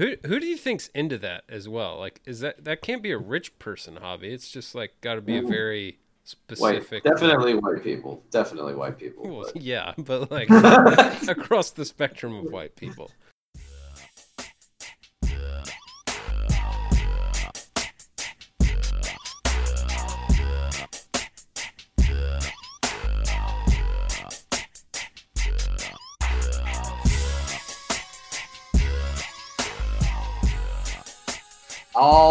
Who who do you think's into that as well? Like, is that that can't be a rich person hobby? It's just like got to be a very White, specific. definitely white people. Definitely white people. Well, but- yeah, but like across the spectrum of white people.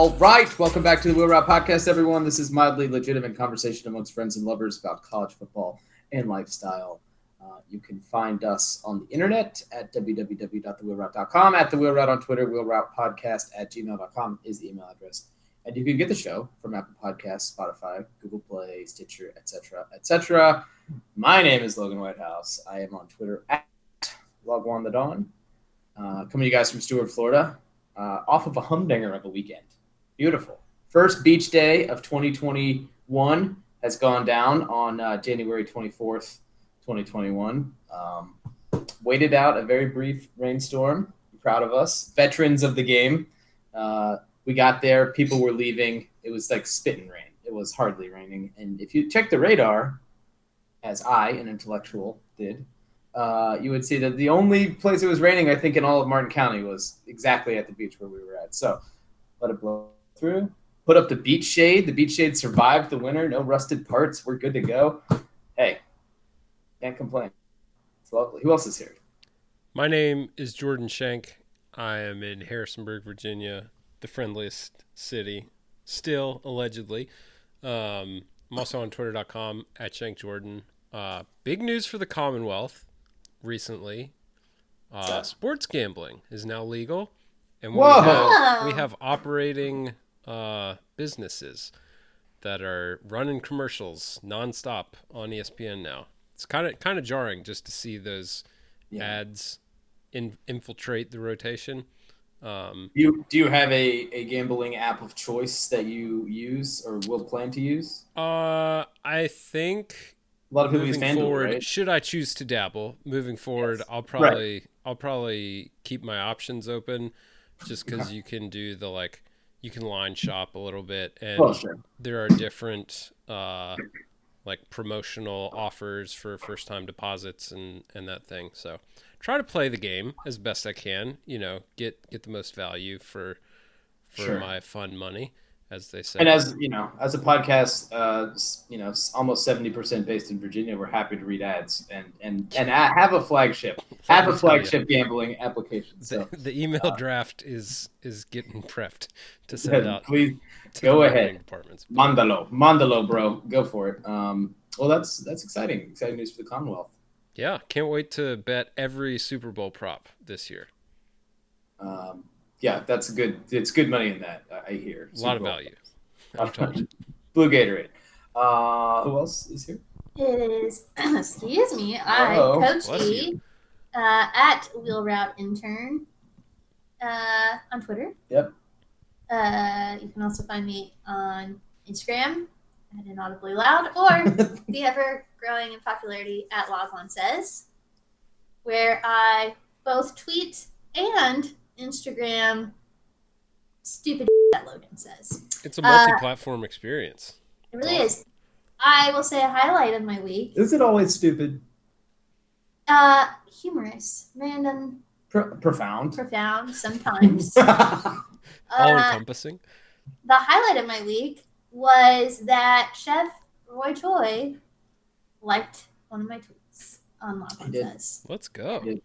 All right, welcome back to the Wheel Route Podcast, everyone. This is mildly legitimate conversation amongst friends and lovers about college football and lifestyle. Uh, you can find us on the internet at www.thewheelroute.com, at the Wheel Route on Twitter, Wheel Route Podcast at gmail.com is the email address. And you can get the show from Apple Podcasts, Spotify, Google Play, Stitcher, etc., etc. My name is Logan Whitehouse. I am on Twitter at Logwan the Dawn. Uh, coming to you guys from Stuart, Florida uh, off of a humdinger of a weekend. Beautiful. First beach day of 2021 has gone down on uh, January 24th, 2021. Um, waited out a very brief rainstorm. Proud of us. Veterans of the game. Uh, we got there. People were leaving. It was like spitting rain. It was hardly raining. And if you check the radar, as I, an intellectual, did, uh, you would see that the only place it was raining, I think, in all of Martin County was exactly at the beach where we were at. So let it blow through. Put up the beach shade. The beach shade survived the winter. No rusted parts. We're good to go. Hey, can't complain. It's lovely. Who else is here? My name is Jordan Shank. I am in Harrisonburg, Virginia, the friendliest city, still allegedly. Um, I'm also on Twitter.com at Shank Jordan. Uh, big news for the Commonwealth recently. Uh, sports gambling is now legal, and we Whoa. have, we have operating uh, businesses that are running commercials nonstop on ESPN now. It's kind of kind of jarring just to see those Yeah. ads in, infiltrate the rotation. Um, Do you do you have a, a gambling app of choice that you use or will plan to use? uh, I think A lot of people moving FanDuel, forward, right? should I choose to dabble, moving forward, Yes. I'll probably I'll probably keep my options open, just because you can do the like you can line shop a little bit, and Oh, sure. there are different uh, like promotional offers for first time deposits and and that thing. So try to play the game as best I can. You know, get get the most value for for Sure. my fun money, as they say. And as you know, as a podcast, uh, you know, almost seventy percent based in Virginia, we're happy to read ads and and and have a flagship, have a ya. flagship gambling application. the, So the email uh, draft is is getting prepped to send out please go the ahead. departments. Mandalo, Mandalo, bro, go for it. Um, well, that's that's exciting, exciting news for the Commonwealth. Yeah, can't wait to bet every Super Bowl prop this year. Um, yeah, that's good. It's good money in that. I I hear A lot of Super Bowl. value. I'm told. Blue Gatorade. Uh, who else is here? It is, excuse me, I, Uh-oh. Coach Bless E, uh, at Wheel Route Intern uh, on Twitter. Yep. Uh, you can also find me on Instagram at Inaudibly Loud or the ever growing in popularity at Loglon Says, where I both tweet and Instagram stupid that Logan says. It's a Uh, multi-platform experience. It really is. I will say a highlight of my week. Is it always stupid? Uh, humorous, random, Pro- profound. profound sometimes. All Uh, encompassing. the highlight of my week was that Chef Roy Choi liked one of my tweets on He Loglin did. Says Let's go. Yeah.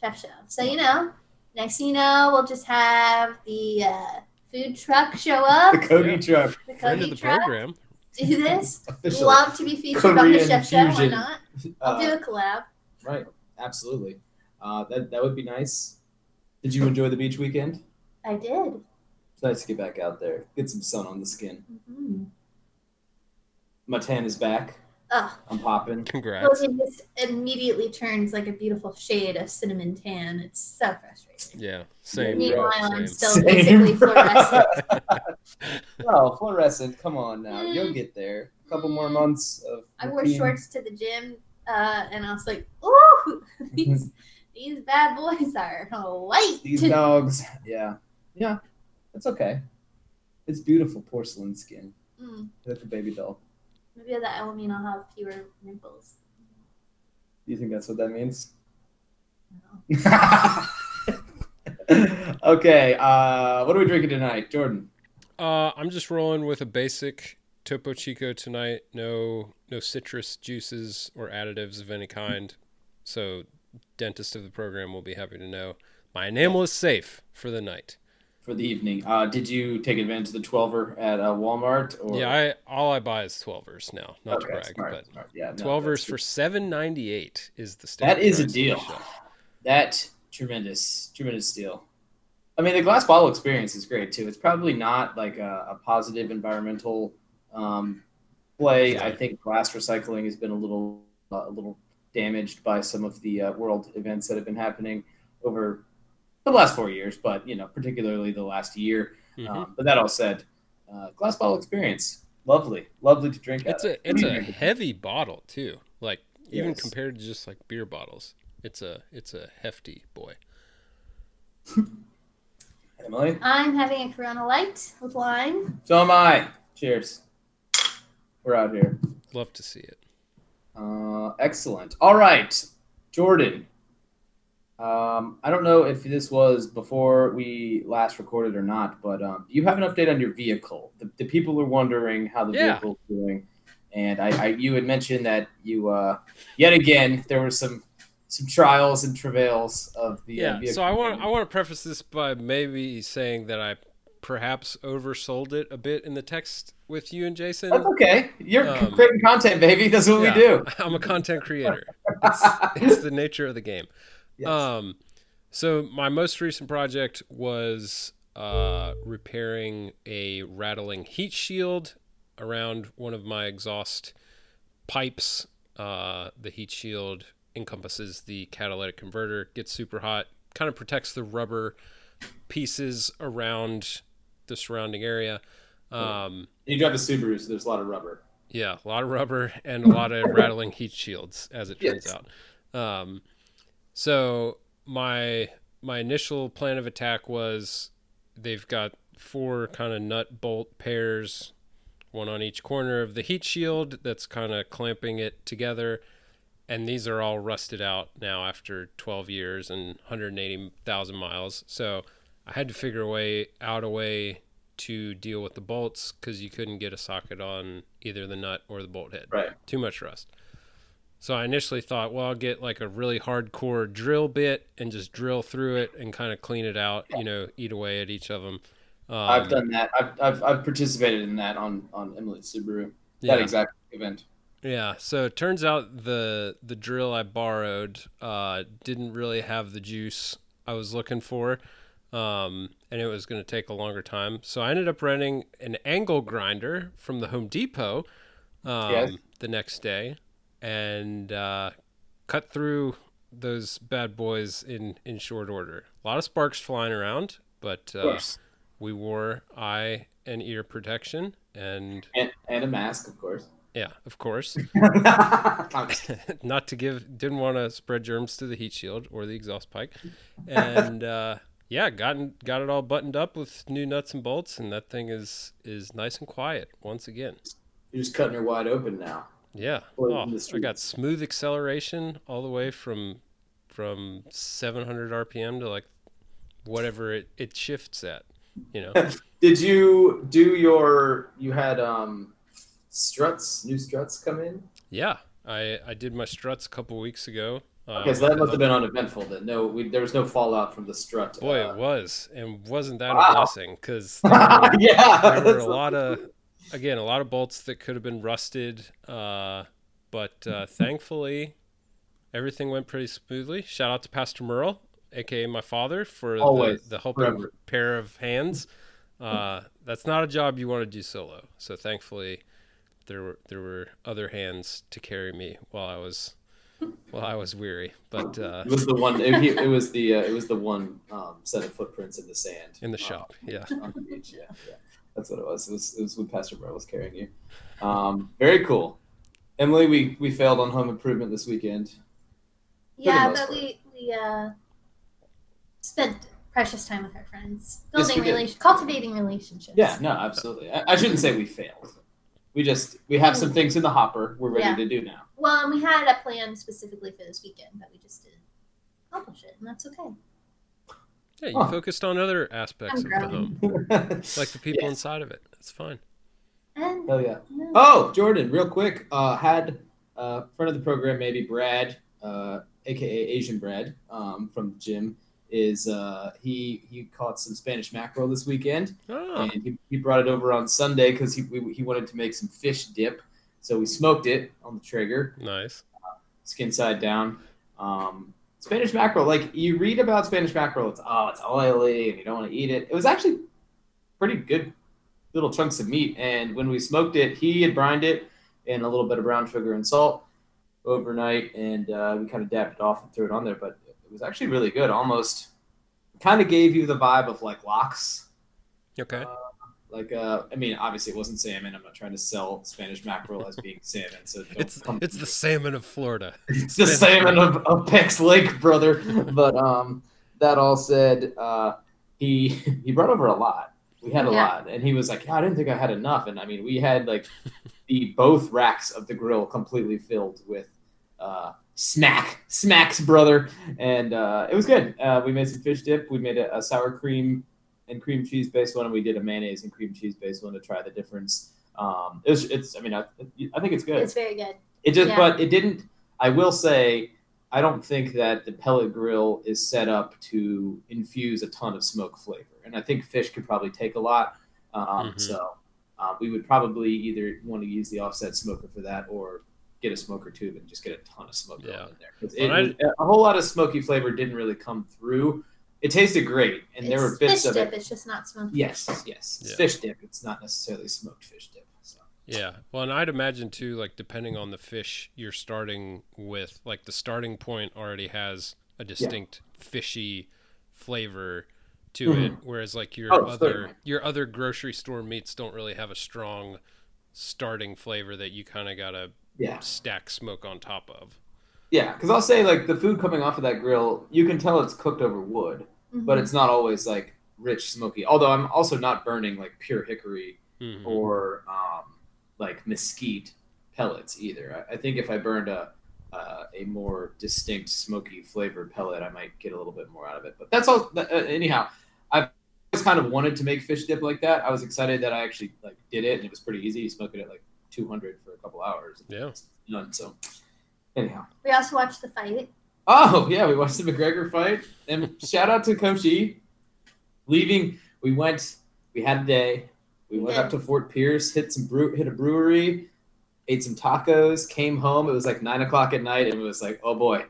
Chef Show. So you know, next thing you know, we'll just have the uh, food truck show up. the Kogi Yeah. truck. The Friend of the truck. program. Do this. Officially. Love to be featured on the Chef Show. Why not? I'll Uh, do a collab. Right. Absolutely. Uh, that that would be nice. Did you enjoy the beach weekend? I did. It's nice to get back out there, get some sun on the skin. Mm-hmm. My tan is back. Oh, I'm popping. Congrats. Logan just immediately turns like a beautiful shade of cinnamon tan. It's so frustrating. Yeah, same. Meanwhile, bro, I'm still Same, basically fluorescent. oh, fluorescent. Come on now. Mm. You'll get there. A couple more months of. I wore routine. shorts to the gym, uh, and I was like, "Ooh, these These bad boys are white. These dogs. Yeah. Yeah. It's okay. It's beautiful porcelain skin. Mm, Like a baby doll. Maybe that will mean I'll have fewer wrinkles. Do you think that's what that means? I okay. Uh, what are we drinking tonight, Jordan? Uh, I'm just rolling with a basic Topo Chico tonight. No, no citrus juices or additives of any kind. So, dentist of the program will be happy to know my enamel is safe for the night. For the evening. Uh, did you take advantage of the 12er at uh, Walmart? Or... Yeah, I all I buy is 12ers now. Not okay, to brag, smart, but smart. Yeah, no, 12ers that's for good. 7.98 is the standard That is a price on the deal. That tremendous, tremendous deal. I mean, the glass bottle experience is great too. It's probably not like a, a positive environmental um, play. I think glass recycling has been a little, uh, a little damaged by some of the uh, world events that have been happening over the last four years, but you know, particularly the last year. Mhm. Um, but that all said, uh, glass bottle experience, lovely, lovely to drink. It's out a of. it's a heavy bottle too. Like even Yes. compared to just like beer bottles, it's a it's a hefty boy. Emily. I'm having a Corona Light with lime. So am I. Cheers. We're out here. Love to see it. Uh, excellent. All right, Jordan. Um, I don't know if this was before we last recorded or not, but um, do you have an update on your vehicle? The, the people are wondering how the Yeah. vehicle's doing, and I, I you had mentioned that you uh, yet again there were some some trials and travails of the uh, Yeah. vehicle. So I want I want to preface this by maybe saying that I perhaps oversold it a bit in the text with you and Jason. That's okay. You're Um, creating content, baby. That's what Yeah, we do. I'm a content creator. It's, it's the nature of the game. Yes. Um, so my most recent project was uh, repairing a rattling heat shield around one of my exhaust pipes. Uh, the heat shield encompasses the catalytic converter, gets super hot, kind of protects the rubber pieces around the surrounding area. Um, you drive a Subaru, so there's a lot of rubber. yeah, a lot of rubber and a lot of rattling heat shields, as it turns Yes. out. Um, so my my initial plan of attack was they've got four kind of nut bolt pairs, one on each corner of the heat shield that's kind of clamping it together, and these are all rusted out now after 12 years and 180,000 miles. So I had to figure a way out a way to deal with the bolts because you couldn't get a socket on either the nut or the bolt head. Right. Too much rust. So I initially thought, well, I'll get like a really hardcore drill bit and just drill through it and kind of clean it out, you know, eat away at each of them. Um, I've done that. I've, I've, I've participated in that on on Emily's Subaru. yeah. That exact event. Yeah, so it turns out the the drill I borrowed uh, didn't really have the juice I was looking for, um, and it was going to take a longer time. So I ended up renting an angle grinder from the Home Depot um, Yes. the next day, and uh, cut through those bad boys in in short order. A lot of sparks flying around, but uh, we wore eye and ear protection, and And, and a mask, of course. yeah, of course. Not to give didn't want to spread germs to the heat shield or the exhaust pipe and uh yeah gotten got it all buttoned up with new nuts and bolts and that thing is is nice and quiet once again You're just cutting her wide open now. Yeah oh, i got smooth acceleration all the way from from 700 rpm to like whatever it, it shifts at you know Did you do your? You had um, struts, new struts come in. yeah i i did my struts a couple weeks ago uh, Okay, so that must have been uneventful. Then no, we, there was no fallout from the strut. boy uh, it was and wasn't that Wow. a blessing because yeah, there were a lot of again a lot of bolts that could have been rusted uh, but uh, thankfully everything went pretty smoothly shout out to pastor merle aka my father for the, Always, the helping forever. pair of hands uh, that's not a job you want to do solo so thankfully there were there were other hands to carry me while i was while i was weary but uh, It was the one. It, it was the. Uh, it was the one um, set of footprints in the sand in the shop yeah on the beach. Yeah, yeah, that's what it was. It was. It was when Pastor Burrow was carrying you. Um, very cool, Emily. We we failed on home improvement this weekend. Yeah, but part. we, we uh, spent precious time with our friends, building we did. relation, cultivating relationships. Yeah, no, absolutely. I, I shouldn't say we failed. We just we have some things in the hopper we're ready Yeah. to do now. Well, and we had a plan specifically for this weekend, but we just didn't accomplish it, and that's okay. Yeah, you Huh. focused on other aspects I'm of the home, like the people Yes. inside of it. It's fine. And Hell yeah. yeah. Oh, Jordan, real quick, uh, had uh, friend of the program, maybe Brad, uh, aka Asian Brad, um, from the gym, is uh, he he caught some Spanish mackerel this weekend, Oh, and he, he brought it over on Sunday because he we, he wanted to make some fish dip, so we smoked it on the trigger. nice. skin side down. Um, Spanish mackerel, like you read about Spanish mackerel, it's oh, it's oily and you don't want to eat it. It was actually pretty good little chunks of meat. And when we smoked it, he had brined it in a little bit of brown sugar and salt overnight, and uh, we kind of dabbed it off and threw it on there. But it was actually really good. Almost kind of gave you the vibe of like lox. Okay. Like, uh, I mean, obviously it wasn't salmon. I'm not trying to sell Spanish mackerel as being salmon. So It's it's the salmon of Florida. it's the salmon of, of Peck's Lake, brother. But um, that all said, uh, he he brought over a lot. We had a Yeah. lot, and he was like, "Yeah, I didn't think I had enough." And I mean, we had like the both racks of the grill completely filled with uh, smack, smacks, brother, and uh, it was good. Uh, we made some fish dip. We made a, a sour cream and cream cheese based one, and we did a mayonnaise and cream cheese based one to try the difference. Um, it was, it's, I mean, I, I think it's good. it's very good. It just, Yeah. but it didn't. I will say, I don't think that the pellet grill is set up to infuse a ton of smoke flavor, and I think fish could probably take a lot. Um, Mhm. So uh, we would probably either want to use the offset smoker for that, or get a smoker tube and just get a ton of smoke Yeah. going in there. 'Cause Well, it was- a whole lot of smoky flavor didn't really come through. It tasted great, and there were bits fish of dip. it. It's just not smoky. Yes, yes, Yeah. fish dip. It's not necessarily smoked fish dip. So. Yeah. Well, and I'd imagine too, like depending on the fish you're starting with, like the starting point already has a distinct fishy flavor to mm-hmm. it, whereas like your Oh, other certainly. your other grocery store meats don't really have a strong starting flavor that you kind of gotta Yeah. stack smoke on top of. Yeah, because I'll say like the food coming off of that grill, you can tell it's cooked over wood, Mhm. but it's not always like rich, smoky. Although I'm also not burning like pure hickory Mhm. or um, like mesquite pellets either. I, I think if I burned a uh, a more distinct smoky flavored pellet, I might get a little bit more out of it. But that's all. Uh, anyhow, I've always kind of wanted to make fish dip like that. I was excited that I actually like did it, and it was pretty easy. You smoke it at like 200 for a couple hours. Yeah. It's done. So anyhow. we also watched the fight. Oh yeah, we watched the McGregor fight, and shout out to Coach E. Leaving, we went. We had a day. We We went did. up to Fort Pierce, hit some brew, hit a brewery, ate some tacos, came home. It was like nine o'clock at night, and it was like, oh boy,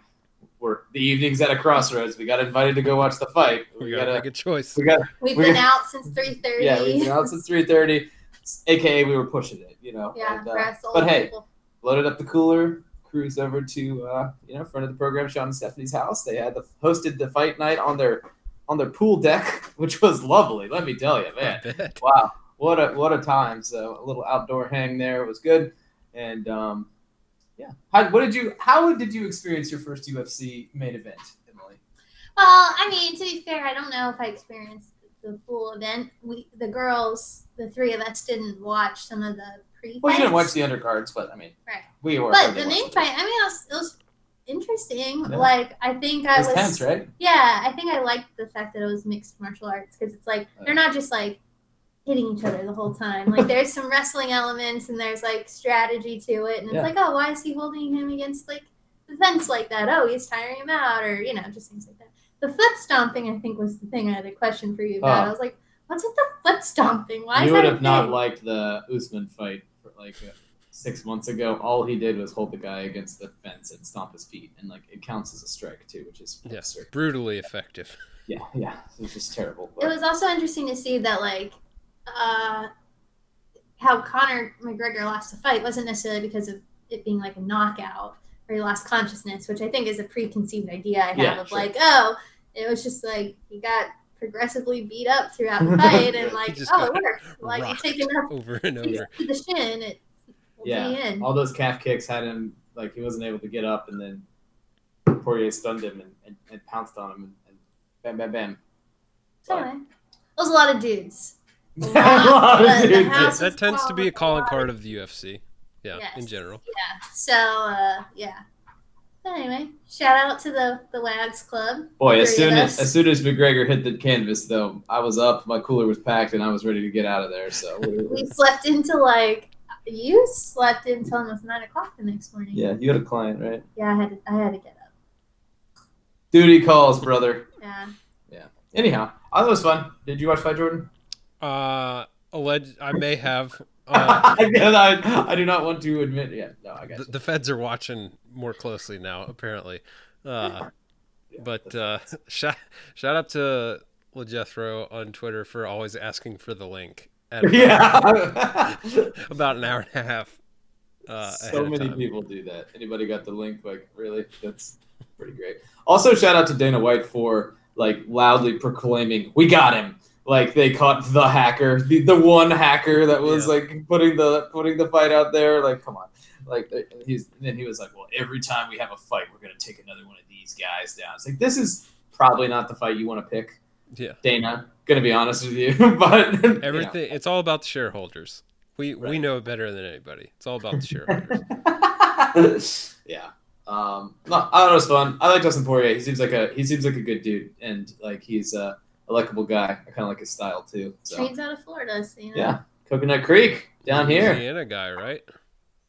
we're the evening's at a crossroads. We got invited to go watch the fight. We, We gotta, gotta, make a choice. we got, We've We're been gonna- out since three thirty. yeah, we've been out since three thirty. AKA, we were pushing it, you know. Yeah, and, for uh, us but hey, people. loaded up the cooler, cruised over to uh, you know front of the program, Sean and Stephanie's house. They had the hosted the fight night on their on their pool deck, which was lovely. Let me tell you, man. Wow, what a what a time! So a little outdoor hang there was good, and um, yeah. How, what did you? How did you experience your first UFC main event, Emily? Well, I mean, to be fair, I don't know if I experienced the full event. We, the girls, the three of us, didn't watch some of the pre. Well, you didn't watch the undercards, but I mean, Right. we were. But the main fight, I mean, it was, it was interesting. Yeah. Like, I think I It was was. tense, right? Yeah, I think I liked the fact that it was mixed martial arts because it's like they're not just like hitting each other the whole time. Like there's some wrestling elements and there's like strategy to it, and it's Yeah. like, oh, why is he holding him against like the fence like that? Oh, he's tiring him out, or you know, just things like that. The foot stomping, I think, was the thing I had a question for you about. Oh. I was like, what's with the foot stomping? Why you is would have not liked the Usman fight like uh, six months ago. All he did was hold the guy against the fence and stomp his feet, and like it counts as a strike too, which is Yeah. absurd. Brutally effective. Yeah, yeah, it was just terrible. It was also interesting to see that like uh, how Conor McGregor lost the fight wasn't necessarily because of it being like a knockout or he lost consciousness, which I think is a preconceived idea I have Yeah, of sure. like, oh, it was just like he got progressively beat up throughout the fight and like, oh, it got worked. Like you rocked take enough over and kicks over. to the shin, it Yeah. be in. all those calf kicks had him like he wasn't able to get up, and then Poirier stunned him and, and, and pounced on him and, and bam, bam, bam. So anyway, it was a lot of dudes. A A lot of lot, but the dudes. house that tends to be a calling calling for lot. card of the UFC. Yeah, in general. Yeah. So uh, yeah. But anyway, shout out to the the Wags Club. Boy, as soon as as soon as McGregor hit the canvas, though, I was up, my cooler was packed, and I was ready to get out of there. So We slept into like you slept until almost nine o'clock the next morning. yeah, you had a client, right? Yeah, I had to, I had to get up. Duty calls, brother. Yeah. Yeah. Anyhow, I thought it was fun. Did you watch Fight Jordan? Uh, alleged. I may have. Uh, I, I do not want to admit. Yeah, no, I got the, the feds are watching more closely now, apparently. Uh, but uh, shout shout out to LeJethro on Twitter for always asking for the link. At about, yeah. about an hour and a half. Uh, so many people do that. Anybody got the link? Like, really? That's pretty great. Also, shout out to Dana White for like loudly proclaiming, "We got him!" Like they caught the hacker, the, the one hacker that was Yeah. like putting the putting the fight out there. Like, come on. Like he's and then he was like, "Well, every time we have a fight, we're gonna take another one of these guys down." It's like this is probably not the fight you want to pick, Yeah, Dana. Gonna be honest with you, but you know. everything. It's all about the shareholders. We we know it better than anybody. It's all about the shareholders. yeah. Um, no, I thought it was fun. I like Dustin Poirier. He seems like a he seems like a good dude, and like he's a, a likable guy. I kind of like his style too. So Trains out of Florida, so you know. yeah, Coconut Creek down here. Louisiana guy, right?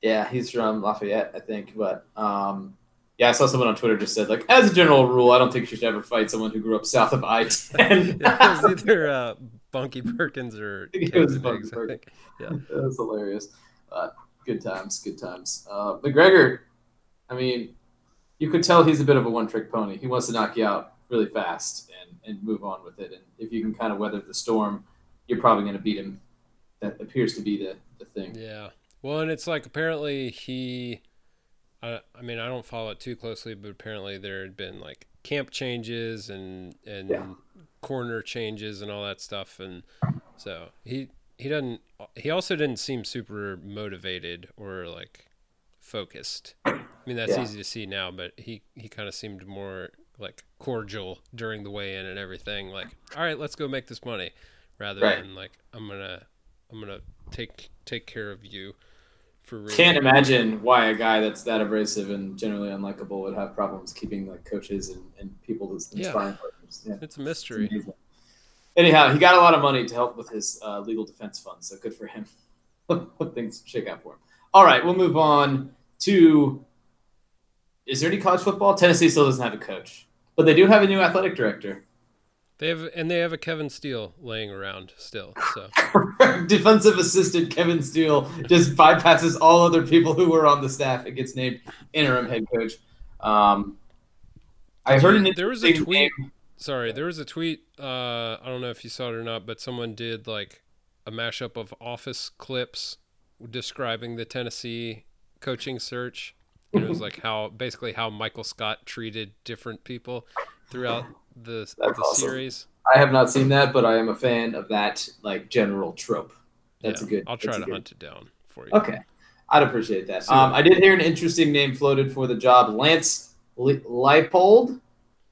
Yeah, he's from Lafayette, I think. But um, yeah, I saw someone on Twitter just said like, as a general rule, I don't think you should ever fight someone who grew up south of I ten. it was either uh, Bunky Perkins or I it was Bunky Biggs, I Perkins. think. That was hilarious. But good times, good times. Uh, McGregor, I mean, you could tell he's a bit of a one-trick pony. He wants to knock you out really fast and, and move on with it. And if you can kind of weather the storm, you're probably going to beat him. That appears to be the, the thing. Yeah. Well, and it's like apparently he, I, I mean, I don't follow it too closely, but apparently there had been like camp changes and and Yeah. corner changes and all that stuff, and so he he doesn't. He also didn't seem super motivated or like focused. I mean, that's Yeah. easy to see now, but he he kind of seemed more like cordial during the weigh-in and everything. Like, all right, let's go make this money, rather Right. than like I'm gonna I'm gonna take take care of you for real. Can't imagine why a guy that's that abrasive and generally unlikable would have problems keeping like coaches and, and people as Yeah. sparring partners. Yeah. It's a mystery. Amazing. Anyhow, he got a lot of money to help with his uh, legal defense fund, so good for him. Things shake out for him. All right, we'll move on to. Is there any college football? Tennessee still doesn't have a coach, but they do have a new athletic director. They have and they have a Kevin Steele laying around still. So Defensive assistant Kevin Steele just bypasses all other people who were on the staff and gets named interim head coach. Um, I heard an there was a tweet- name- sorry, there was a tweet. Uh, I don't know if you saw it or not, but someone did like a mashup of office clips describing the Tennessee coaching search. And it was like how basically how Michael Scott treated different people throughout the the awesome. series. I have not seen that, but I am a fan of that like general trope. That's Yeah, a good. I'll try to good- hunt it down for you. Okay, I'd appreciate that. Um, I did hear an interesting name floated for the job: Lance Leipold,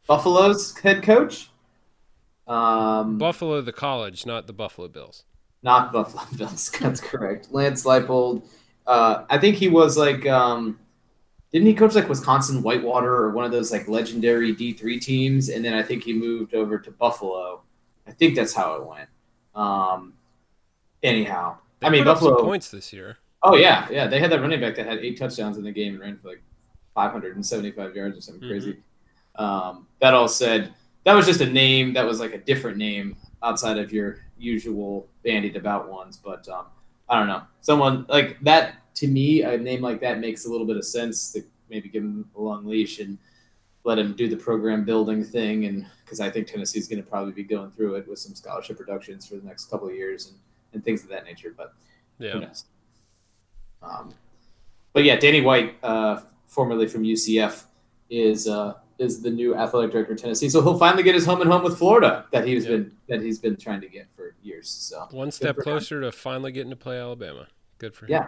Buffalo's head coach. Um, Buffalo, the college, not the Buffalo Bills. not Buffalo Bills. That's correct. Lance Leipold. Uh, I think he was like, um, didn't he coach like Wisconsin Whitewater or one of those like legendary D three teams? And then I think he moved over to Buffalo. I think that's how it went. Um, anyhow, They I mean put up some Buffalo. points this year. Oh yeah, yeah. They had that running back that had eight touchdowns in the game and ran for like 575 yards or something Mhm. crazy. Um, that all said, that was just a name that was like a different name outside of your usual bandied about ones. But um, I don't know. Someone like that to me, a name like that makes a little bit of sense to maybe give him a long leash and let him do the program building thing. And because I think Tennessee's going to probably be going through it with some scholarship reductions for the next couple of years and, and things of that nature. But who Yeah. knows? Um, but yeah, Danny White, uh, formerly from UCF, is uh, is the new athletic director of Tennessee. So he'll finally get his home and home with Florida that he's Yeah. been that he's been trying to get for years. So One step for him. closer to finally getting to play Alabama. Good for him. Yeah.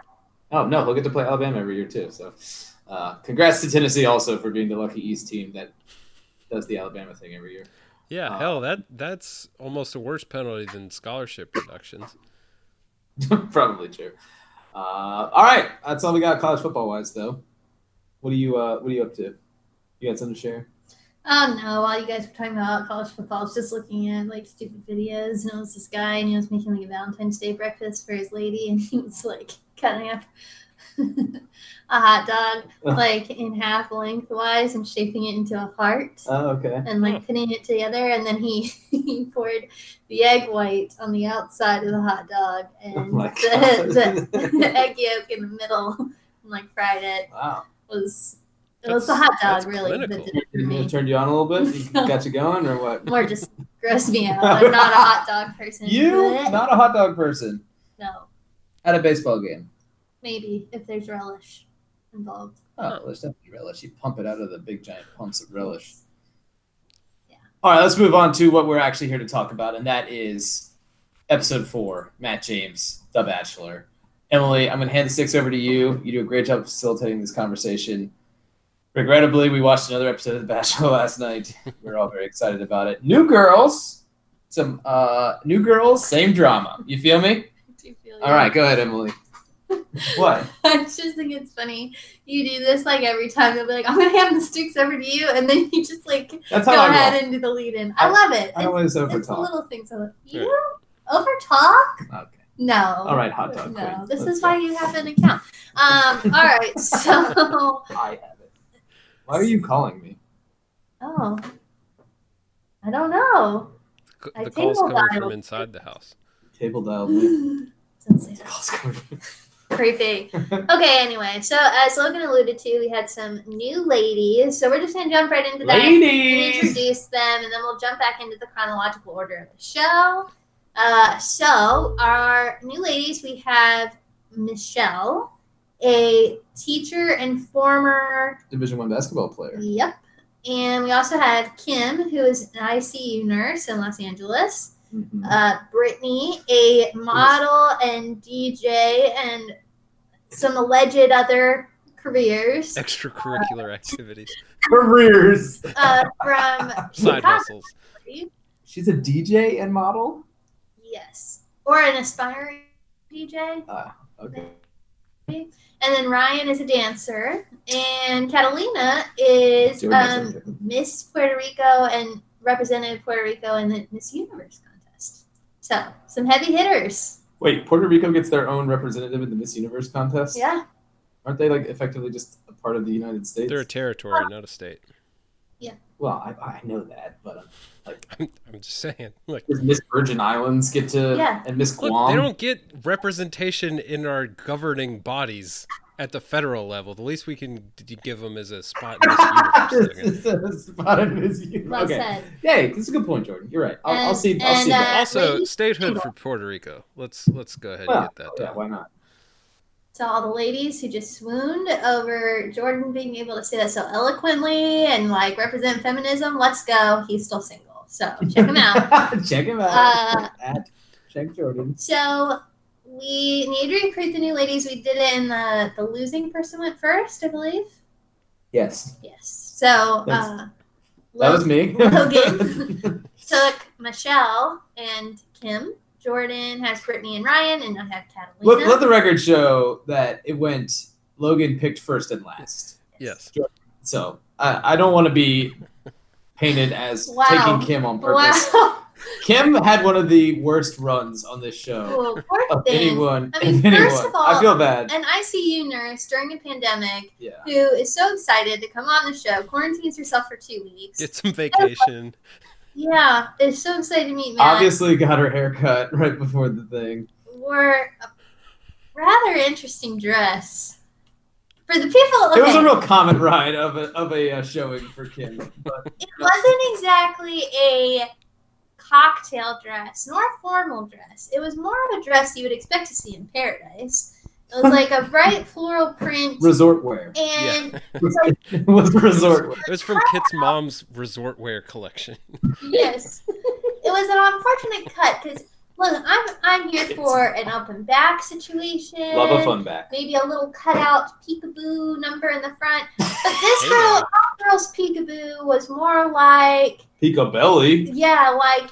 Oh no, he'll get to play Alabama every year too. So Uh, congrats to Tennessee also for being the lucky East team that does the Alabama thing every year. Yeah, Uh, hell, that that's almost a worse penalty than scholarship reductions. Probably true. Uh, all right, that's all we got college football wise, though. What are you uh, What are you up to? You got something to share? Oh no! While you guys were talking about college football, I was just looking at like stupid videos, and it was this guy, and he was making like a Valentine's Day breakfast for his lady, and he was like cutting up a hot dog like in half lengthwise and shaping it into a heart, Oh, okay. and like putting it together, and then he he poured the egg white on the outside of the hot dog, oh and Oh the, the, the egg yolk in the middle, and like fried it. Wow. Was it was the hot dog really that did it for me? It turned you on a little bit. You got you going, or what? more just gross me out. I'm not a hot dog person. You Blech. not a hot dog person no, at a baseball game. Maybe if there's relish involved. Oh, Huh. there's definitely relish. You pump it out of the big giant pumps of relish. Yeah. All right, let's move on to what we're actually here to talk about, and that is episode four Matt James, The Bachelor. Emily, I'm going to hand the sticks over to you. You do a great job facilitating this conversation. Regrettably, we watched another episode of The Bachelor last night. We're all very excited about it. New girls, some uh, new girls, same drama. You feel me? Do you feel All right, go ahead, Emily. What? I just think it's funny. You do this like every time. You'll be like, "I'm gonna hand the sticks over to you," and then you just like That's go I ahead and do the lead in. I I- love it. I always over it's the talk. little things. I love. You over talk? Okay. No. All right, hot dog No, queen. this Let's is why you have an account. Um. all right. So. I have it. Why are you calling me? Oh. I don't know. C- I The call's table coming from inside the house. Table dialed me. Don't say that. Call's coming from- Creepy. Okay, anyway, so as Logan alluded to, we had some new ladies. So we're just gonna jump right into that and Ladies. introduce them, and then we'll jump back into the chronological order of the show. Uh, so our new ladies, we have Michelle, a teacher and former Division One basketball player. Yep. And we also have Kim, who is an ICU nurse in Los Angeles. Mhm. Uh, Brittany, a model and DJ, and some alleged other careers Extracurricular activities, Careers. uh, from side hustles. She's a DJ and model. Yes. Or an aspiring DJ. Okay. And then Ryan is a dancer. And Catalina is um. Miss Puerto Rico and represented Puerto Rico in the Miss Universe contest. So, some heavy hitters. Wait, Puerto Rico gets their own representative in the Miss Universe contest. Yeah. Aren't they like effectively just a part of the United States? They're a territory, not a state. Yeah. Well, I, I know that, but um, I'm, I'm just saying. Like, does Miss Virgin Islands get to Yeah. and Miss look, Guam? they don't get representation in our governing bodies at the federal level. The least we can d- give them is a spot in this universe. thing. This is a spot in Miss Universe. Well okay. said. Hey, this is a good point, Jordan. You're right. I'll, I'll And- see. I'll and, see uh, that. Also, ladies- statehood for Puerto Rico. Let's let's go ahead and get that yeah, why not? To all the ladies who just swooned over Jordan being able to say that so eloquently and like represent feminism, let's go. He's still single. So, check him out. check him out Uh, at check Jordan. So we need to recruit the new ladies. We did it in the the losing person went first, I believe. Yes, Yes. So That's- uh, that was me. Logan. took Michelle and Kim. Jordan has Brittany and Ryan, and I have Catalina. let, let the record show that it went. Logan picked first and last. Yes. So I, I don't want to be painted as Wow. taking Kim on purpose. Wow. Kim had one of the worst runs on this show Cool. Poor of thing. anyone. I mean, of anyone. first of all, I feel bad. An ICU nurse during a pandemic Yeah. who is so excited to come on the show, quarantines herself for two weeks. Get some vacation. yeah, is so excited to meet Matt. Obviously got her hair cut right before the thing. wore a rather interesting dress. For the people, okay, It was a real common ride of a of a uh, showing for Kim. But it wasn't exactly a cocktail dress nor a formal dress. It was more of a dress you would expect to see in paradise. It was like a bright floral print, resort wear. and it was resort wear. It was from Kit's mom's resort wear collection. yes, it was an unfortunate cut because look, I'm I'm here for for an up and back situation. Love a fun back. Maybe a little cutout peekaboo number in the front. But this Hey, girl, man. our girl's peekaboo was more like, peekabelly. yeah, like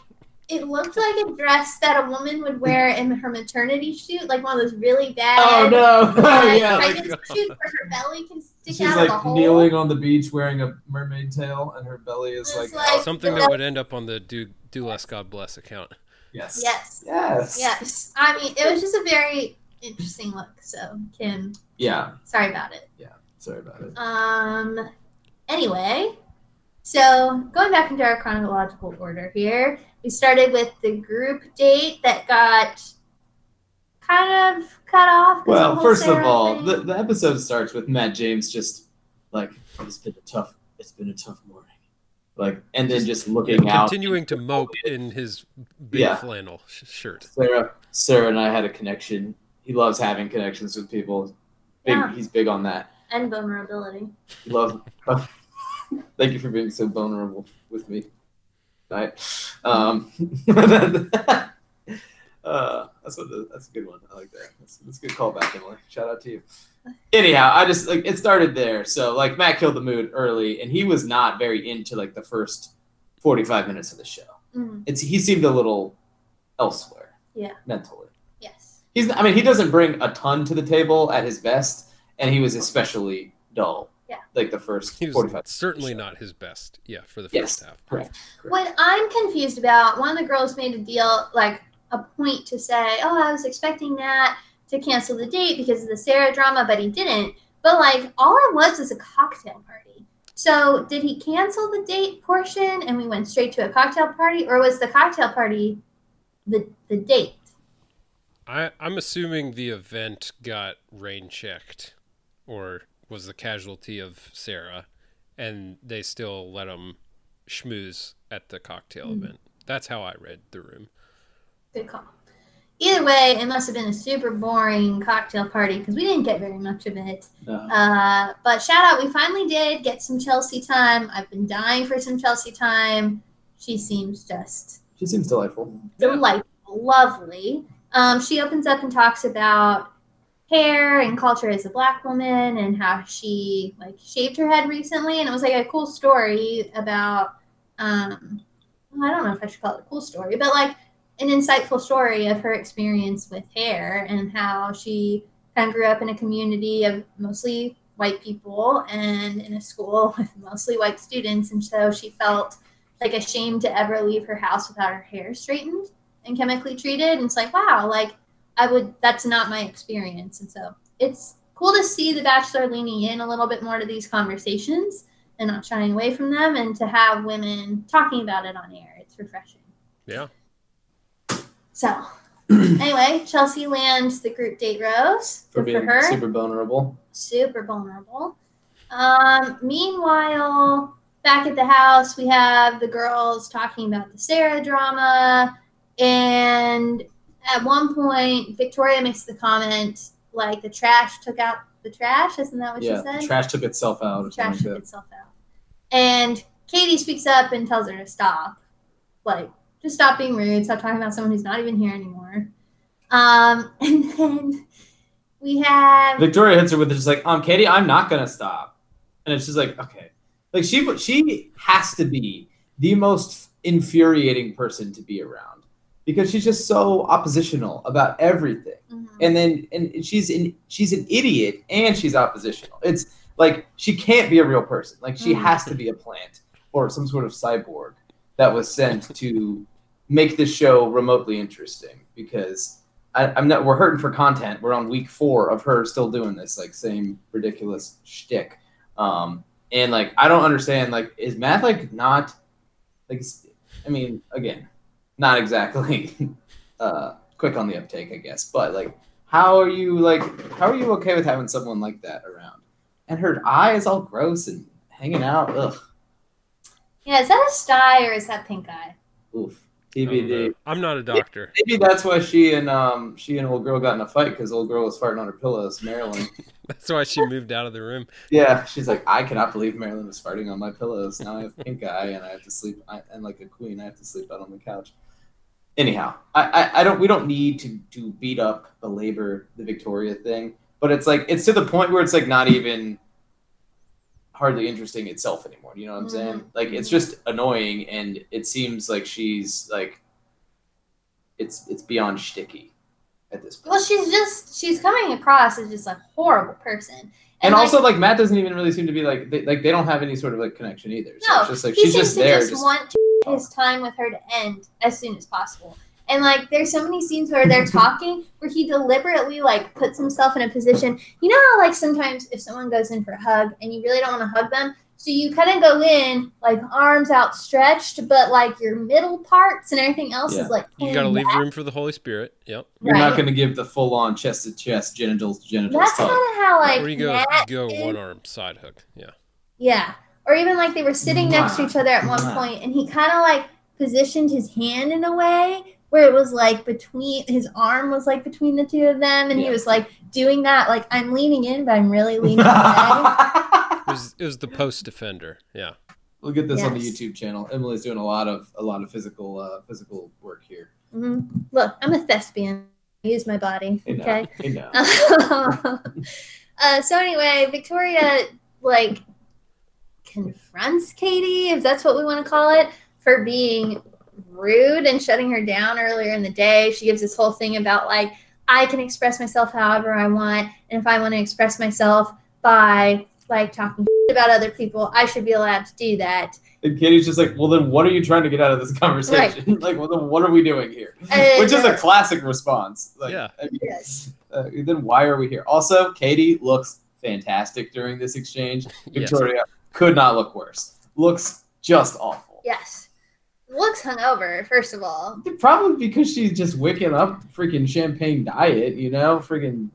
it looked like a dress that a woman would wear in her maternity shoot, like one of those really bad. Oh no! like, yeah, pregnancy shoot where her belly can stick she's out like of the hole. kneeling on the beach wearing a mermaid tail, and her belly is like, like- Something that would end up on the do do less God bless account. Yes, Yes. yes, Yes. I mean, it was just a very interesting look. So, Kim, yeah. sorry about it. Yeah. Sorry about it. Um. Anyway, so going back into our chronological order here, we started with the group date that got kind of cut off. Well, the whole first of all, thing. the, the episode starts with Matt James just like it's been a tough, it's been a tough morning, like, and then just looking out. Continuing to mope in his big Yeah. flannel sh- shirt. Sarah, Sarah and I had a connection. He loves having connections with people. Big, Yeah. he's big on that. and vulnerability. love. Thank you for being so vulnerable with me. Right. Um, uh, that's what. The, that's a good one. I like that. That's, that's a good callback, Emily. Shout out to you. Anyhow, I just like it started there. So like Matt killed the mood early, and he was not very into like the first forty-five minutes of the show. Mhm. It's he seemed a little elsewhere. Yeah. Mentally. Yes. He's. I mean, he doesn't bring a ton to the table at his best, and he was especially dull. Yeah. Like the first He was forty-five. certainly not his best. Yeah, for the first Yes. half. Correct. correct. What I'm confused about, one of the girls made a deal, like a point to say, "Oh, I was expecting that to cancel the date because of the Sarah drama, but he didn't." But like, all it was was a cocktail party. So, did he cancel the date portion and we went straight to a cocktail party, or was the cocktail party the the date? I, I'm assuming the event got rain checked, or was the casualty of Sarah, and they still let him schmooze at the cocktail Mhm. event. That's how I read the room. Good call. Either way, it must have been a super boring cocktail party because we didn't get very much of it. No. Uh, but shout out, we finally did get some Chelsea time. I've been dying for some Chelsea time. She seems just She seems delightful. delightful, lovely. Um, she opens up and talks about hair and culture as a black woman and how she like shaved her head recently, and it was like a cool story about. Um, well, I don't know if I should call it a cool story, but like an insightful story of her experience with hair and how she kind of grew up in a community of mostly white people and in a school with mostly white students, and so she felt like ashamed to ever leave her house without her hair straightened and chemically treated. And it's like, wow, like I would, that's not my experience. And so it's cool to see The Bachelor leaning in a little bit more to these conversations and not shying away from them and to have women talking about it on air. It's refreshing. Yeah. So anyway, Chelsea lands the group date rose. For Good for being her super vulnerable. super vulnerable. Um, meanwhile, back at the house, we have the girls talking about the Sarah drama. And at one point, Victoria makes the comment like the trash took out the trash. Isn't that what yeah. she said? Trash took itself out. trash took like itself out. And Katie speaks up and tells her to stop. Like, just stop being rude. Stop talking about someone who's not even here anymore. Um, and then we have. Victoria hits her with just like, um, Katie, I'm not gonna stop. And it's just like, okay. Like she she has to be the most infuriating person to be around. Because she's just so oppositional about everything. Mhm. and then and she's in she's an idiot and she's oppositional. It's like she can't be a real person. Like she Mhm. has to be a plant or some sort of cyborg that was sent to make this show remotely interesting. Because I, I'm not. We're hurting for content. We're on week four of her still doing this like same ridiculous shtick. Um, and like I don't understand. Like is Matt like not like? I mean, again, not exactly uh, quick on the uptake, I guess. But like, how are you like? How are you okay with having someone like that around? And her eye is all gross and hanging out. Ugh. Yeah, is that a sty or is that pink eye? Oof. TBD. I'm not a doctor. Maybe that's why she and um she and old girl got in a fight because old girl was farting on her pillows. Marilyn. That's why she moved out of the room. yeah, she's like, I cannot believe Marilyn was farting on my pillows. Now I have pink eye and I have to sleep. I, and like a queen, I have to sleep out on the couch. anyhow, I, I, I don't we don't need to to beat up belabor the Victoria thing, but it's like it's to the point where it's like not even hardly interesting itself anymore. You know what I'm saying? Mhm. Like it's just annoying, and it seems like she's like it's it's beyond shticky at this point. Well, she's just she's coming across as just a horrible person. and like, also, like Matt doesn't even really seem to be like they, like they don't have any sort of like connection either. So No, it's just like he she's seems just to there. just, Just, want his time with her to end as soon as possible. And like, there's so many scenes where they're talking where he deliberately like puts himself in a position. You know how like sometimes if someone goes in for a hug and you really don't want to hug them, so you kind of go in like arms outstretched, but like your middle parts and everything else Yeah. is like You got to pulling leave room for the Holy Spirit. Yep. you're right. not going to give the full on chest to chest, genitals to genitals That's hug. kind of how like Where you go, Matt go is. one arm side hook. Yeah. Yeah. Or even like they were sitting next to each other at one point and he kind of like positioned his hand in a way where it was like between his arm was like between the two of them and he was like doing that like I'm leaning in but I'm really leaning away. It was, it was the post defender. Yeah. We'll get this on the YouTube channel. Emily's doing a lot of a lot of physical uh, physical work here. Mm-hmm. Look, I'm a thespian. I use my body. You know, Okay. you know. uh, so anyway, Victoria like confronts Katie, if that's what we want to call it, for being rude and shutting her down earlier in the day. She gives this whole thing about like I can express myself however I want, and if I want to express myself by like talking about other people, I should be allowed to do that. And Katie's just like, well, then what are you trying to get out of this conversation? like, well, then what are we doing here? And, Which is a uh, classic response. Like, Yeah. I mean, yes. uh, then why are we here? Also, Katie looks fantastic during this exchange. Yes. Victoria could not look worse. Looks just awful. Yes. Looks hungover, first of all. Probably because she's just wicking up freaking champagne diet, you know, freaking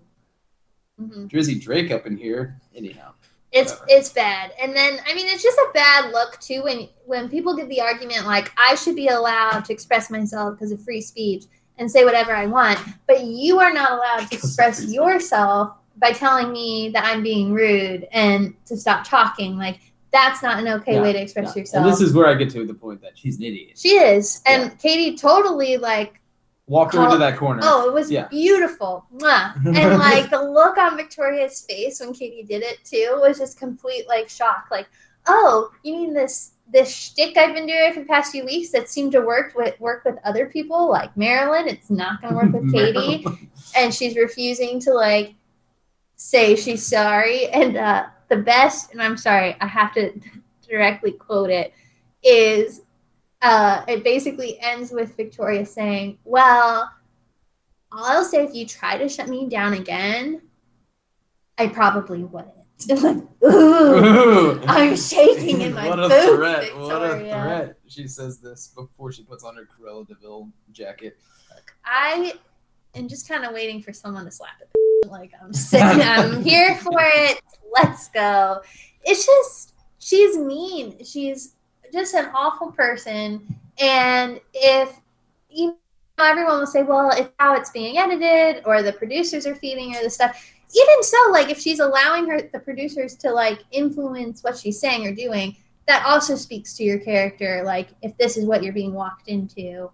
hmm Drizzy Drake up in here. Anyhow, It's Whatever. it's bad. And then I mean it's just a bad look too when when people give the argument like I should be allowed to express myself because of free speech and say whatever I want, but you are not allowed to express yourself by telling me that I'm being rude and to stop talking. Like that's not an okay Yeah, way to express Yeah. yourself. And this is where I get to the point that she's an idiot. she is. And Katie totally like Walked her Call- into that corner. Oh, it was Yeah. beautiful. Mwah. And like the look on Victoria's face when Katie did it too was just complete like shock. Like, oh, you mean this this shtick I've been doing for the past few weeks that seemed to work with work with other people like Marylynn? It's not gonna work with Katie. and she's refusing to like say she's sorry. And uh, the best, and I'm sorry, I have to directly quote it, is uh, it basically ends with Victoria saying, "Well, I'll say if you try to shut me down again, I probably wouldn't." I'm like, ooh. I'm shaking in my what a boots, threat! What a threat! She says this before she puts on her Cruella de Vil jacket. I am just kind of waiting for someone to slap it. Like I'm sitting, I'm here for it. Let's go. It's just she's mean. She's just an awful person. And if you know, everyone will say, "Well, it's how it's being edited," or the producers are feeding her the stuff. Even so, like if she's allowing her the producers to like influence what she's saying or doing, that also speaks to your character. Like if this is what you're being walked into.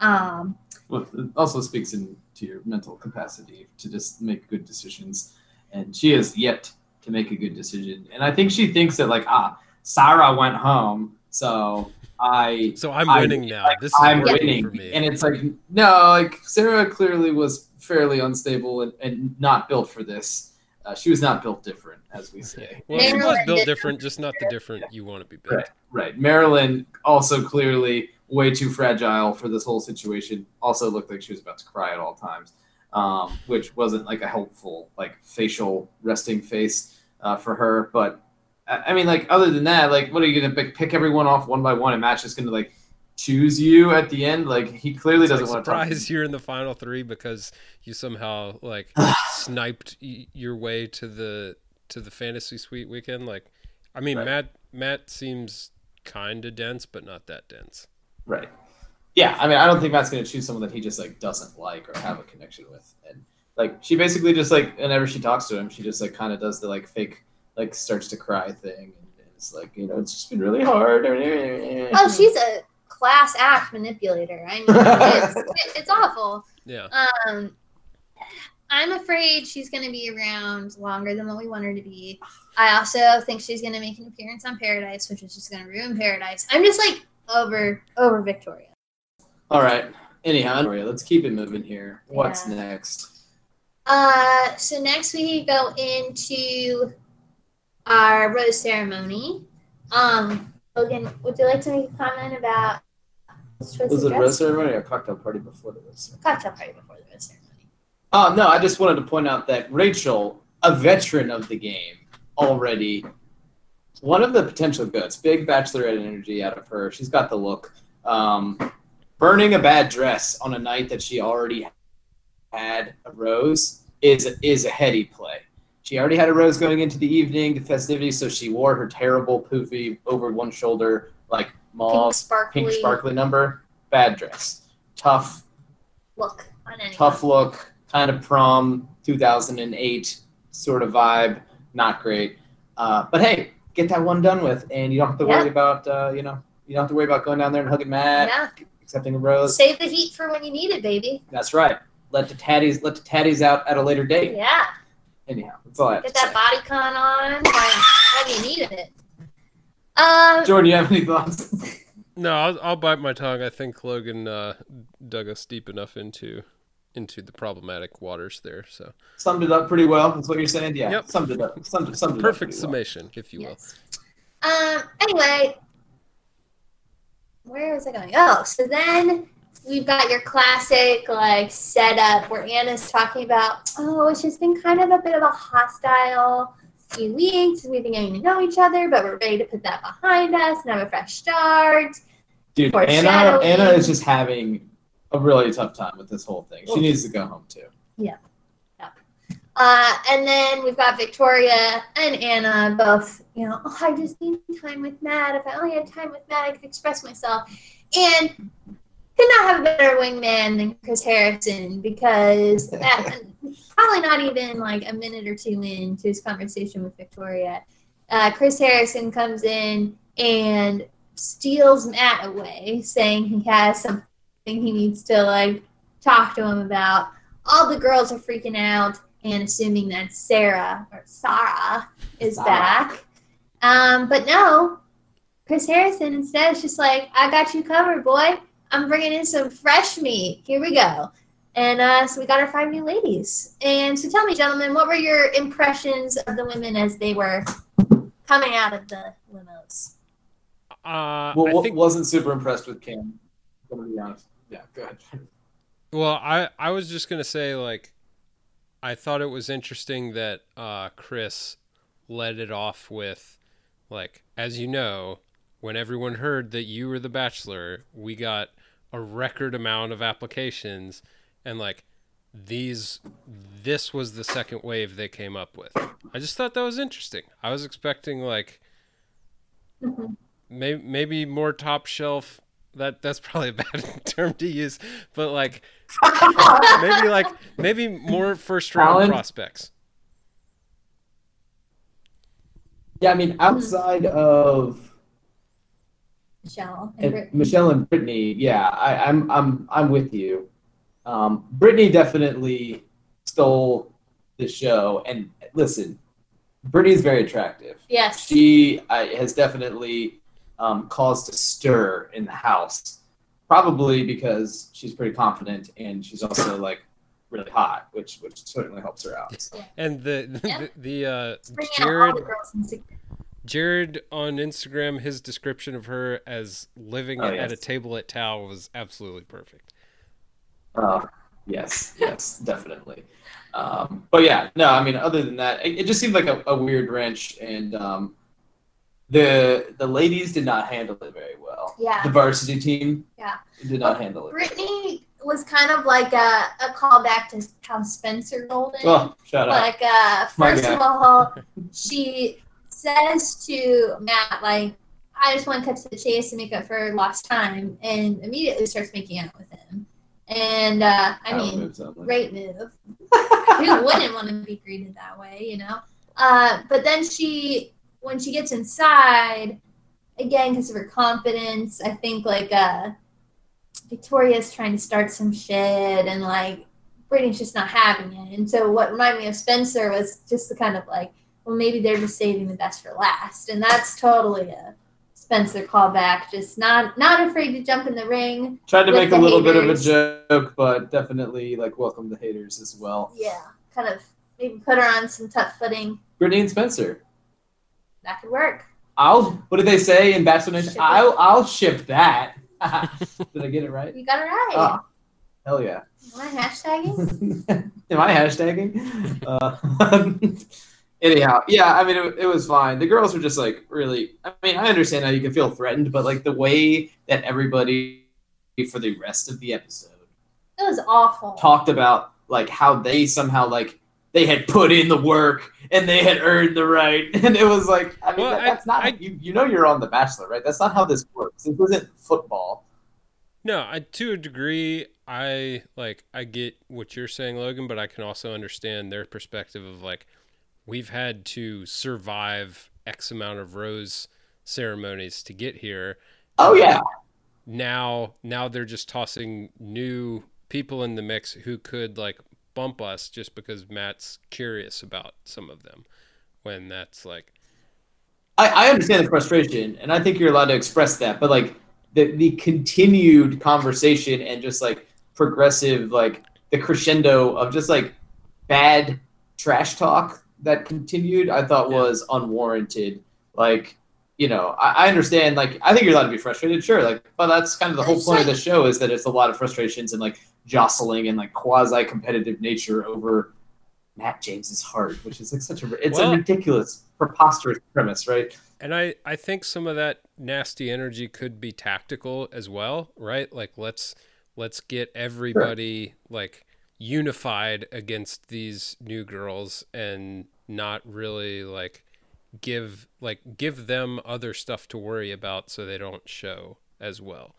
Um, Well, it also speaks into your mental capacity to just make good decisions, and she has yet to make a good decision. And I think she thinks that like, ah, Sarah went home, so I So I'm I- winning now. like, this is I'm winning. for me. And it's like, no, like Sarah clearly was fairly unstable and, and not built for this. Uh, she was not built different, as we say. well, she was built different, just not the different you want to be built. Right, right. Marylynn also clearly way too fragile for this whole situation. Also looked like she was about to cry at all times, um, which wasn't like a helpful like facial resting face uh, for her. But I mean, like other than that, like what are you gonna pick, pick everyone off one by one, and Matt's just gonna like choose you at the end? Like he clearly It's doesn't want to surprise you're in the final three because you somehow like sniped your way to the to the fantasy suite weekend. Like, I mean, Right. Matt Matt seems kind of dense, but not that dense. Right. Yeah, I mean, I don't think Matt's gonna choose someone that he just like doesn't like or have a connection with, and like she basically just like whenever she talks to him, she just like kind of does the like fake like starts to cry thing, and it's like you know it's just been really hard. oh, she's a class act manipulator. I mean, it's, it's awful. Yeah. Um, I'm afraid she's going to be around longer than what we want her to be. I also think she's going to make an appearance on Paradise, which is just going to ruin Paradise. I'm just like over over Victoria. All right. Anyhow, let's keep it moving here. What's Yeah. next? Uh, so next we go into our rose ceremony. Um, Logan, would you like to make a comment about Was it a rose ceremony or a cocktail party before the rose ceremony? Cocktail party before the rose ceremony. Oh, no, I just wanted to point out that Rachel, a veteran of the game already, one of the potential goods, big bachelorette energy out of her. She's got the look. Um, burning a bad dress on a night that she already had a rose is is a heady play. She already had a rose going into the evening, the festivities, so she wore her terrible poofy over one shoulder, like Pink mauve, sparkly, pink sparkly number. Bad dress. Tough, look on tough look, kind of prom 2008 sort of vibe. Not great. Uh, but hey, get that one done with, and you don't have to Yeah. worry about uh, you know you don't have to worry about going down there and hugging Matt, Yeah, accepting a rose. save the heat for when you need it, baby. That's right. Let the tatties let the tatties out at a later date. Yeah, Anyhow, that's all I have get to that say. body con on when, when you needed it. Um, Jordan, you have any thoughts? No, I'll, I'll bite my tongue. I think Logan uh, dug us deep enough into into the problematic waters there. So summed it up pretty well. That's what you're saying. Yeah, Yep. summed it up. Summed, summed it up perfect well. summation, if you will. Yes. Um. Anyway, where was I going? Oh, so then we've got your classic like setup where Anna's talking about, oh, it's just been kind of a bit of a hostile few weeks. We've been getting to know each other, but we're ready to put that behind us and have a fresh start. Dude, Anna, Anna is just having a really tough time with this whole thing. She needs to go home too. Yeah, Uh, and then we've got Victoria and Anna both, you know, oh, I just need time with Matt. If I only had time with Matt, I could express myself. And could not have a better wingman than Chris Harrison because at, probably not even like a minute or two into his conversation with Victoria, uh, Chris Harrison comes in and steals Matt away, saying he has something he needs to like talk to him about. All the girls are freaking out and assuming that Sarah or Sarah is Sarah. back. Um, but no, Chris Harrison instead is just like, I got you covered, boy. I'm bringing in some fresh meat. Here we go. And uh, so we got our five new ladies. And so tell me, gentlemen, what were your impressions of the women as they were coming out of the limos? Uh, Well, I think wasn't super impressed with Kim. I'm gonna be honest. Yeah, go ahead. Well, I I was just gonna say like, I thought it was interesting that uh, Chris led it off with, like, as you know, when everyone heard that you were the Bachelor, we got a record amount of applications, and like, these this was the second wave they came up with. I just thought that was interesting. I was expecting like maybe maybe more top shelf. That that's probably a bad term to use, but like maybe like maybe more first round Talent. prospects. Yeah, I mean, outside of Michelle and and Michelle and Brittany, yeah, I, I'm I'm I'm with you. Um, Brittany definitely stole the show, and listen, Brittany's very attractive. Yes. She uh, has definitely um, caused a stir in the house, probably because she's pretty confident and she's also like really hot, which which certainly helps her out. So. And the Yeah. the, the uh, It's bringing out all Jared the girls in Jared on Instagram, his description of her as living Oh, at yes. a table at Tao was absolutely perfect. Uh, yes, yes, definitely. Um, but yeah, no, I mean, other than that, it, it just seemed like a, a weird wrench, and um, the the ladies did not handle it very well. Yeah. the varsity team. Yeah. did not handle it. Brittany was kind of like a, a callback to how Spencer Golden. Oh, shout out! like uh first of all she says to matt like i just want to cut to the chase and make up for lost time and immediately starts making out with him and uh i Power mean only. great move who wouldn't want to be greeted that way you know uh but then she when she gets inside again because of her confidence. I think like uh, Victoria's trying to start some shit, and like Brittany's just not having it. And so what reminded me of Spencer was just the kind of like, well, maybe they're just saving the best for last, and that's totally a Spencer callback. Just not not afraid to jump in the ring. Tried to make a little bit of a joke, but definitely like welcome the haters as well. Yeah, kind of maybe put her on some tough footing. Brittany and Spencer. That could work. I'll. What did they say in Bachelor Nation? Ship. I'll. I'll ship that. did I get it right? You got it right. Oh, hell yeah. Am I hashtagging? Am I hashtagging? Uh, anyhow, yeah, I mean, it, it was fine. The girls were just like really. I mean, I understand how you can feel threatened, but like the way that everybody for the rest of the episode It was awful. talked about like how they somehow like they had put in the work and they had earned the right, and it was like, I mean, Well, that, I- that's not I- you. You know, you're on The Bachelor, right? That's not how this works. This isn't football. No, I, to a degree, I like I get what you're saying, Logan, but I can also understand their perspective of like we've had to survive X amount of rose ceremonies to get here. Oh yeah, Now, now they're just tossing new people in the mix who could like bump us just because Matt's curious about some of them. When that's like, I, I understand the frustration, and I think you're allowed to express that. But like the the continued conversation and just like progressive, like the crescendo of just like bad trash talk that continued, I thought Yeah. was unwarranted. Like, you know, I, I understand. Like, I think you're allowed to be frustrated, sure. Like, but that's kind of the whole point of the show is that it's a lot of frustrations and like jostling and like quasi competitive nature over Matt James's heart, which is like such a it's Well- a ridiculous, preposterous premise, right? And I, I think some of that nasty energy could be tactical as well, right? Like let's let's get everybody like unified against these new girls and not really like give like give them other stuff to worry about so they don't show as well.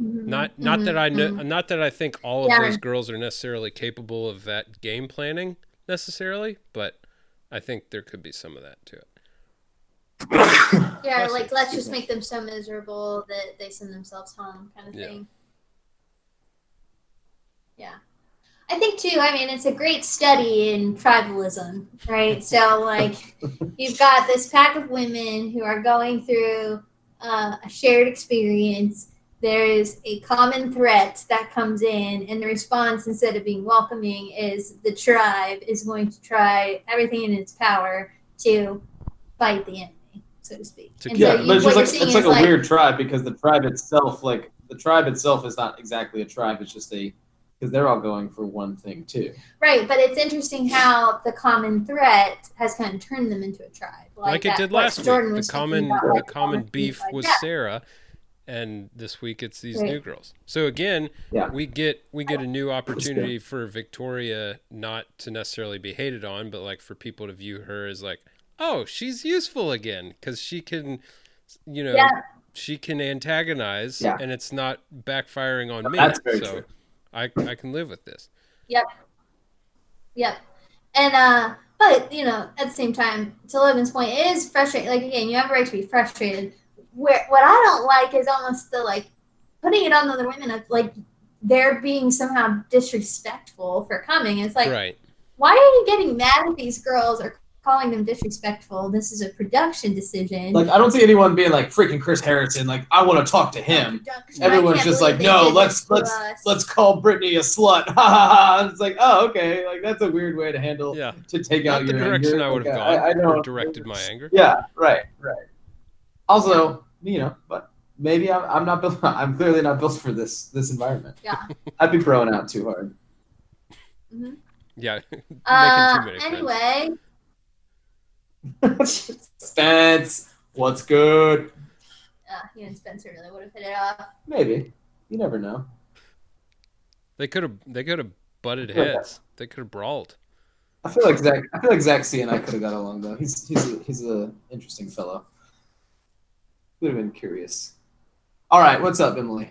Mhm, Not not that mhm, I know mhm. not that I think all of Yeah. those girls are necessarily capable of that game planning necessarily, but I think there could be some of that to it. Yeah, Bless like you. let's just make them so miserable that they send themselves home, kind of Yeah. thing. Yeah, I think too. I mean, it's a great study in tribalism, right? so, like, you've got this pack of women who are going through uh, a shared experience. There is a common threat that comes in, and the response, instead of being welcoming, is the tribe is going to try everything in its power to fight the enemy, so to speak. To And Yeah, so you, but it's just like it's like is a weird tribe because the tribe itself, like the tribe itself, is not exactly a tribe. It's just a because they're all going for one thing too. Right, but it's interesting how the common threat has kind of turned them into a tribe, like, it that- did last Jordan week. was The talking common the common things beef was that. Sarah, and this week it's these new girls. So again, Yeah. we get we get a new opportunity for Victoria not to necessarily be hated on, but like for people to view her as like, oh, she's useful again because she can, you know, Yeah. she can antagonize, Yeah. and it's not backfiring on me. That's very so true. I I can live with this. Yep. Yep. And uh but you know, at the same time, to Logan's point, it is frustrating. Like again, you have a right to be frustrated. Where what I don't like is almost the like putting it on other women of like they're being somehow disrespectful for coming. It's like right. why are you getting mad at these girls or calling them disrespectful? This is a production decision. Like I don't see anyone being like freaking Chris Harrison. Like I want to talk to him. Production. Everyone's just like, no, let's let's us." let's call Brittany a slut. Ha ha ha. It's like, oh okay, like that's a weird way to handle Yeah. to take Not out the your direction anger. I would have Like, gone I, I or directed my anger. Yeah, right, right. Also, you know, but maybe I'm, I'm not built. I'm clearly not built for this this environment. Yeah. I'd be throwing out too hard. Yeah. Uh, too many friends. anyway, Spence, what's good? uh, you and Spencer really would have hit it off. Maybe. You never know. They could have they could have butted Yeah. heads. They could have brawled. I feel like Zach. I feel like Zach C and I could have got along though. He's he's a, he's a interesting fellow. Would have been curious. All right, what's up, Emily?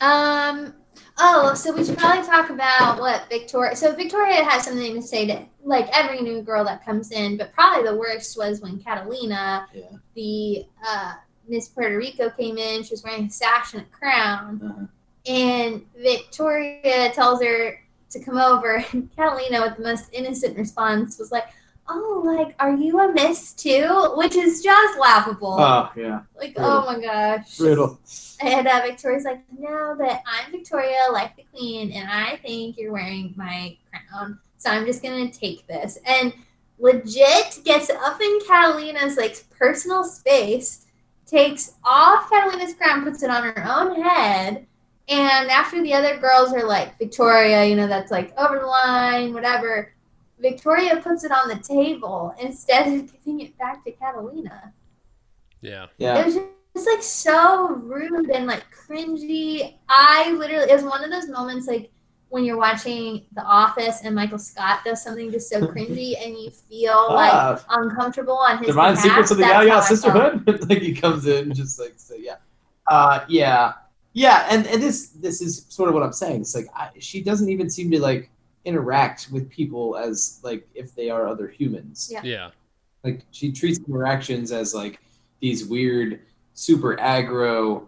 Um, Oh, so we should probably talk about what Victoria. So Victoria has something to say to like every new girl that comes in, but probably the worst was when Catalina, Yeah. the uh, Miss Puerto Rico, came in. She was wearing a sash and a crown, Uh-huh. and Victoria tells her to come over. And Catalina, with the most innocent response, was like, "Oh, like, are you a miss too?" Which is just laughable. Oh yeah, like, brutal. oh my gosh. brutal. And uh, Victoria's like, no, but I'm Victoria, like the queen, and I think you're wearing my crown, so I'm just gonna take this. And legit gets up in Catalina's like personal space, takes off Catalina's crown, puts it on her own head, and after the other girls are like, Victoria, you know, that's like over the line, whatever. Victoria puts it on the table instead of giving it back to Catalina. Yeah. Yeah. It Yeah, was just like so rude and like cringy. I literally, it was one of those moments like when you're watching The Office and Michael Scott does something just so cringy and you feel like Ah, uncomfortable on his Divine behalf. Secrets of the That's Yaya how I felt. Sisterhood. like he comes in and just like say, yeah, uh, yeah, yeah, and and this this is sort of what I'm saying. It's like I, she doesn't even seem to like interact with people as like if they are other humans. Yeah. Yeah. Like she treats interactions as like these weird, super aggro,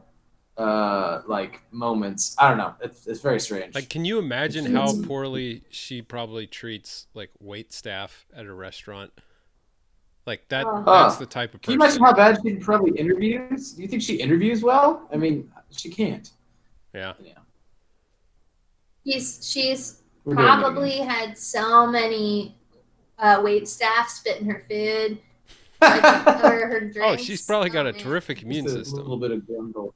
uh, like moments. I don't know. It's, it's very strange. Like, can you imagine how poorly she probably treats like wait staff at a restaurant? Like that. Oh. That's the type of Can you imagine how bad she probably interviews? Do you think she interviews well? I mean, she can't. yeah. Yeah. She's she's We're doing it again. probably had so many uh, wait staff spit in her food like, or her drinks. Oh, she's probably got a terrific immune Just a system. little bit of grundle.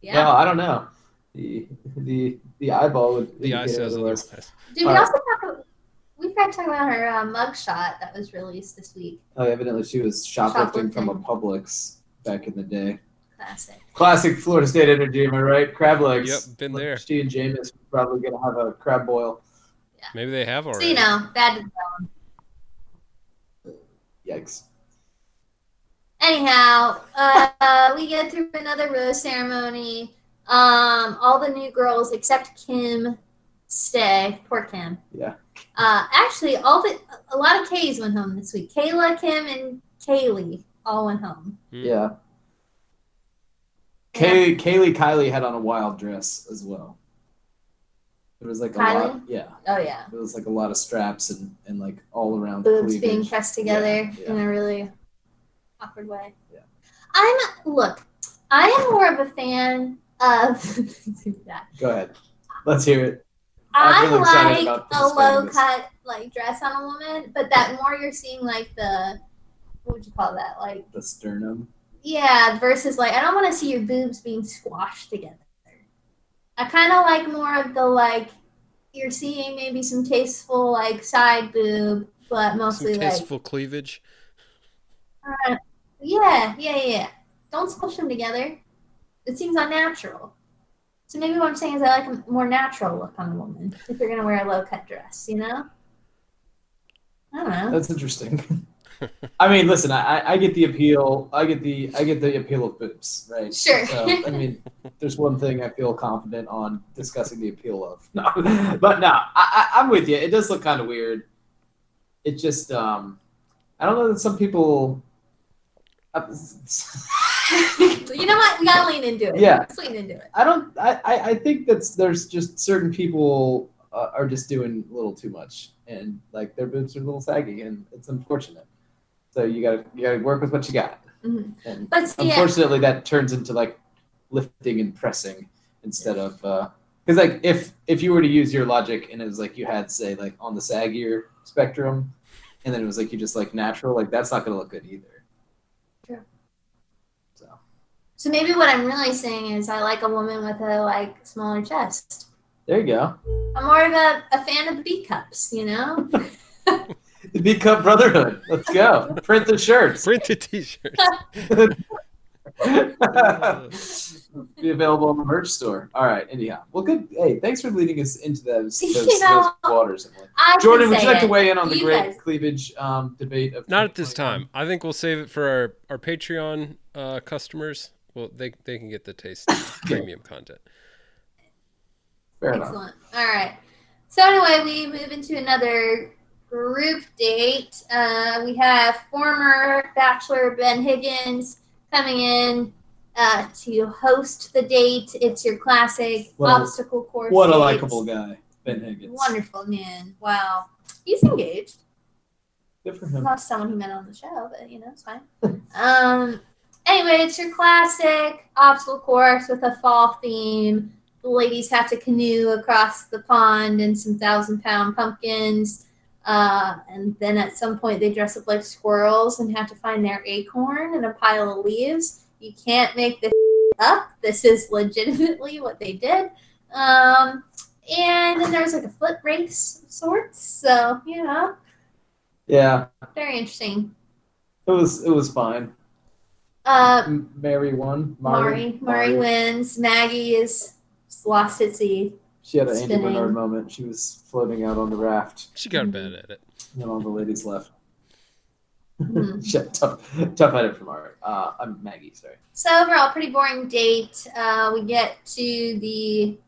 Yeah. No, I don't know. The the the eyeball would The eye indicate says otherwise. otherwise. Did we also talk about, we forgot to talk about her uh, mugshot that was released this week. Oh, evidently she was shoplifting, from a Shoplifting. Publix back in the day. Classic. Classic Florida State energy, am I right? Crab legs. Yep, been there. She and Jameis are probably gonna have a crab boil. Yeah. Maybe they have So already. you know, bad. Yikes. Anyhow, uh, we get through another rose ceremony. Um, all the new girls except Kim stay. Poor Kim. Yeah. Uh, actually, all the a lot of K's went home this week. Kayla, Kim, and Kaylee all went home. Yeah. Kay, Kaylee Kylie had on a wild dress as well. It was like a lot. Yeah. Oh yeah, It was like a lot of straps and, and like all around boobs cleavage. being pressed together Yeah, yeah. in a really awkward way. Yeah. I'm look. I am more of a fan of that. Go ahead. Let's hear it. I I'm really excited like a low cut like dress on a woman, but that more you're seeing like the what would you call that? Like The sternum. Yeah, versus like I don't want to see your boobs being squashed together. I kind of like more of the like you're seeing maybe some tasteful like side boob, but Some mostly like tasteful cleavage. uh, yeah, yeah, yeah. Don't squish them together. It seems unnatural. So maybe what I'm saying is I like a more natural look on a woman if you're gonna wear a low cut dress, you know? I don't know. That's interesting. I mean, listen, I, I- get the appeal. I get the I get the appeal of boobs, right? Sure. So I mean, there's one thing I feel confident on discussing the appeal of. No, but no, I, I, I'm with you. It does look kind of weird. It just, um, I don't know that some people. uh, you know what? We gotta lean into it. Yeah. Let's lean into it. I don't. I, I I think that's there's just certain people uh, are just doing a little too much, and like their boobs are a little saggy, and it's unfortunate. So you gotta you gotta work with what you got, Mhm. and But yeah, unfortunately that turns into like lifting and pressing instead of because like if if you were to use your logic and it was like you had say like on the saggier spectrum, and then it was like you just like natural, like that's not gonna look good either. True. So so maybe what I'm really saying is I like a woman with a like smaller chest. there you go. I'm more of a, a fan of the B cups, you know? The Big Cup Brotherhood. Let's go. Print the shirts. Print the T-shirts. Be available on the merch store. All right. Anyhow, well, good. Hey, thanks for leading us into those those, You know, those waters. Emily. I Jordan, would you like to weigh in on the You great guys- cleavage um, debate of Not at this time. I think we'll save it for our, our Patreon uh, customers. Well, they they can get the taste premium content. Fair enough. All right. So anyway, we move into another group date. Uh, we have former Bachelor Ben Higgins coming in uh, to host the date. It's your classic What a- obstacle course. What a likable guy, Ben Higgins. Wonderful man. Wow. He's engaged. Good for him. Not someone he met on the show, but you know, it's fine. um, anyway, it's your classic obstacle course with a fall theme. The ladies have to canoe across the pond in some thousand pound pumpkins. Uh, and then at some point, they dress up like squirrels and have to find their acorn in a pile of leaves. You can't make this up. This is legitimately what they did. Um, and then there's like a foot race of sorts. So, you know, Yeah, very interesting. it was it was fine. Uh, Mary won. Mari, Mari wins. Magi is lost at sea. She had an Andy Spinning. Bernard moment. She was floating out on the raft, She got bad at it. and then all the ladies left. Mhm. Shit, tough, tough edit from Mari. Uh, I'm Magi. Sorry. So overall, pretty boring date. Uh, we get to the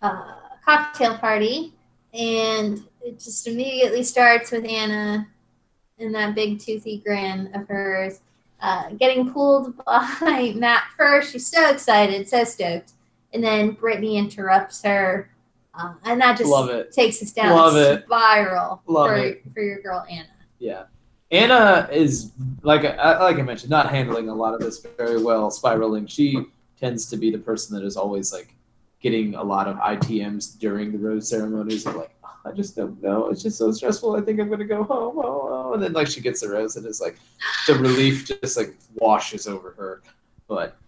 uh, cocktail party, and it just immediately starts with Anna and that big toothy grin of hers. Uh, getting pulled by Matt first. She's so excited, so stoked. And then Brittany interrupts her. Uh, and that just Love it. takes us down Love a spiral Love for, it. for your girl Anna. Yeah. Anna is like I, like I mentioned, not handling a lot of this very well, spiraling. She tends to be the person that is always like getting a lot of ITMs during the rose ceremonies of like, "Oh, I just don't know. It's just so stressful. I think I'm gonna go home. Oh, oh. And then like she gets the rose and it's like the relief just like washes over her. But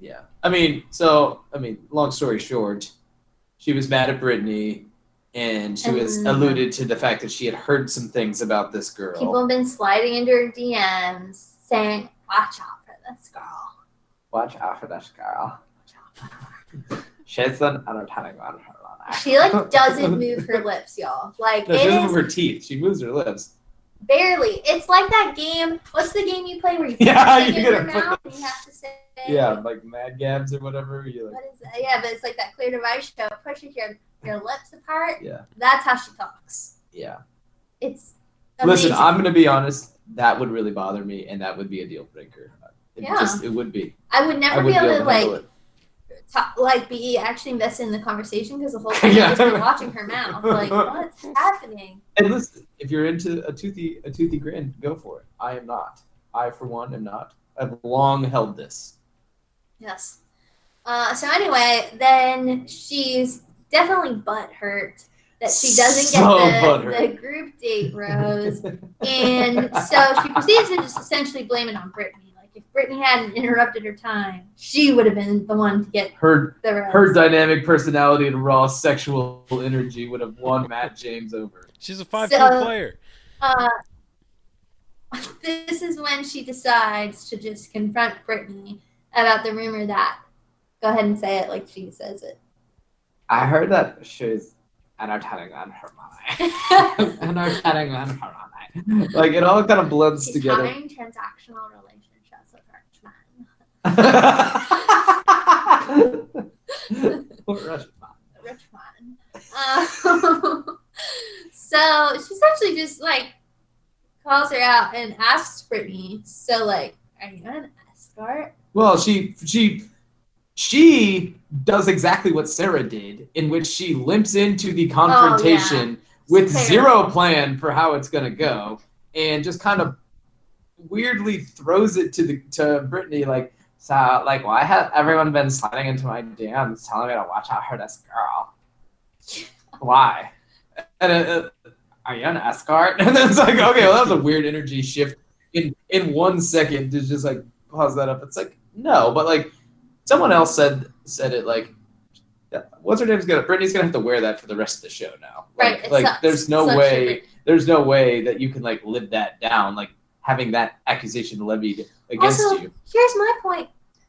yeah. I mean, so I mean, long story short, she was mad at Brittany and she was And- alluded to the fact that she had heard some things about this girl. People have been sliding into her DMs saying, "Watch out for this girl." Watch out for this girl. She's an entertaining one. She like doesn't move her lips, y'all. Like No, she doesn't move her teeth. She moves her lips. barely. It's like that game. What's the game you play where you put Yeah, your you in your mouth and you have to say, Yeah, like Mad Gabs or whatever. You like. What is? Yeah, but it's like that clear device show. Pushing your your lips apart. Yeah. That's how she talks. Yeah. It's Listen. I'm gonna be honest. That would really bother me, and that would be a deal breaker. It Yeah. just it would be. I would I never would be able to like talk, like be actually invested in the conversation because the whole time Yeah. I'm just be watching her mouth. Like, what's happening? And listen, if you're into a toothy a toothy grin, go for it. I am not. I for one am not. I've long held this. Yes. Uh, so anyway, then she's definitely butt hurt that she doesn't get the, the group date rose, and so she proceeds to just essentially blame it on Brittany. Like if Brittany hadn't interrupted her time, she would have been the one to get her the rose. her dynamic personality and raw sexual energy would have won Matt James over. She's a five So- foot player. Uh, this is when she decides to just confront Brittany about the rumor that. Go ahead and say it like she says it. I heard that she's entertaining on her mind. entertaining on her mind. Like it all kind of blends She's together. having transactional relationships with rich men. Poor man. Rich man. Um, so she essentially just like calls her out and asks Brittany, "So like, are you an escort?" Well, she she she does exactly what Sarah did, in which she limps into the confrontation with Fair. zero plan for how it's gonna go, and just kind of weirdly throws it to the to Brittany like, so like why has everyone been sliding into my DMs telling me to watch out for this girl? Why? And uh, are you an escort? And then it's like, okay, well, that was a weird energy shift in in one second to just like pause that up. It's like no, but like someone else said said it like. What's her name's gonna? Brittany's gonna have to wear that for the rest of the show now. Like, Right. Like sucks. there's no way there's no way that you can like live that down, like having that accusation levied against Also, you. Here's my point.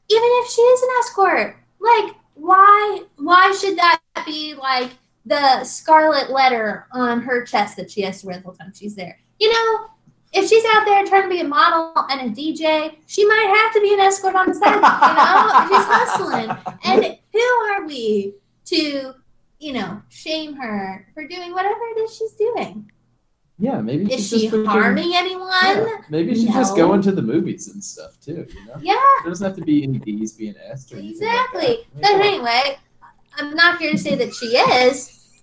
Even if she is an escort, like why why should that be like the scarlet letter on her chest that she has to wear the whole time she's there? You know, if she's out there trying to be a model and a DJ, she might have to be an escort on the side. You know, she's hustling. And who are we to, you know, shame her for doing whatever it is she's doing? Yeah, maybe Is she's she just freaking- harming anyone? Yeah, maybe she's just No. going to the movies and stuff too. You know, Yeah, there doesn't have to be any D's being asked or anything like exactly. that. But anyway, I'm not here to say that she is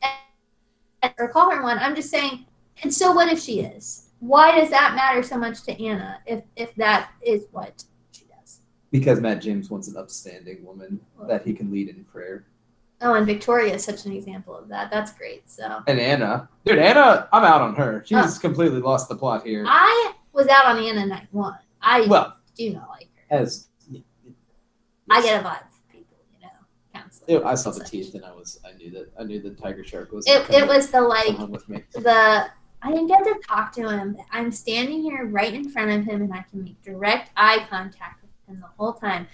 or call her one. I'm just saying, and so what if she is? Why does that matter so much to Anna if if that is what she does? because Matt James wants an upstanding woman that he can lead in prayer. Oh, and Victoria is such an example of that. That's great. So And Anna, dude, Anna, I'm out on her. She's Oh. completely lost the plot here. I was out on Anna night one. I Well, do not like her. as I get a vibe from people, you know. Counseling. I saw the teeth and I was I knew that I knew the tiger shark was It, it was the like with me. the I didn't get to talk to him. but I'm standing here right in front of him and I can make direct eye contact with him the whole time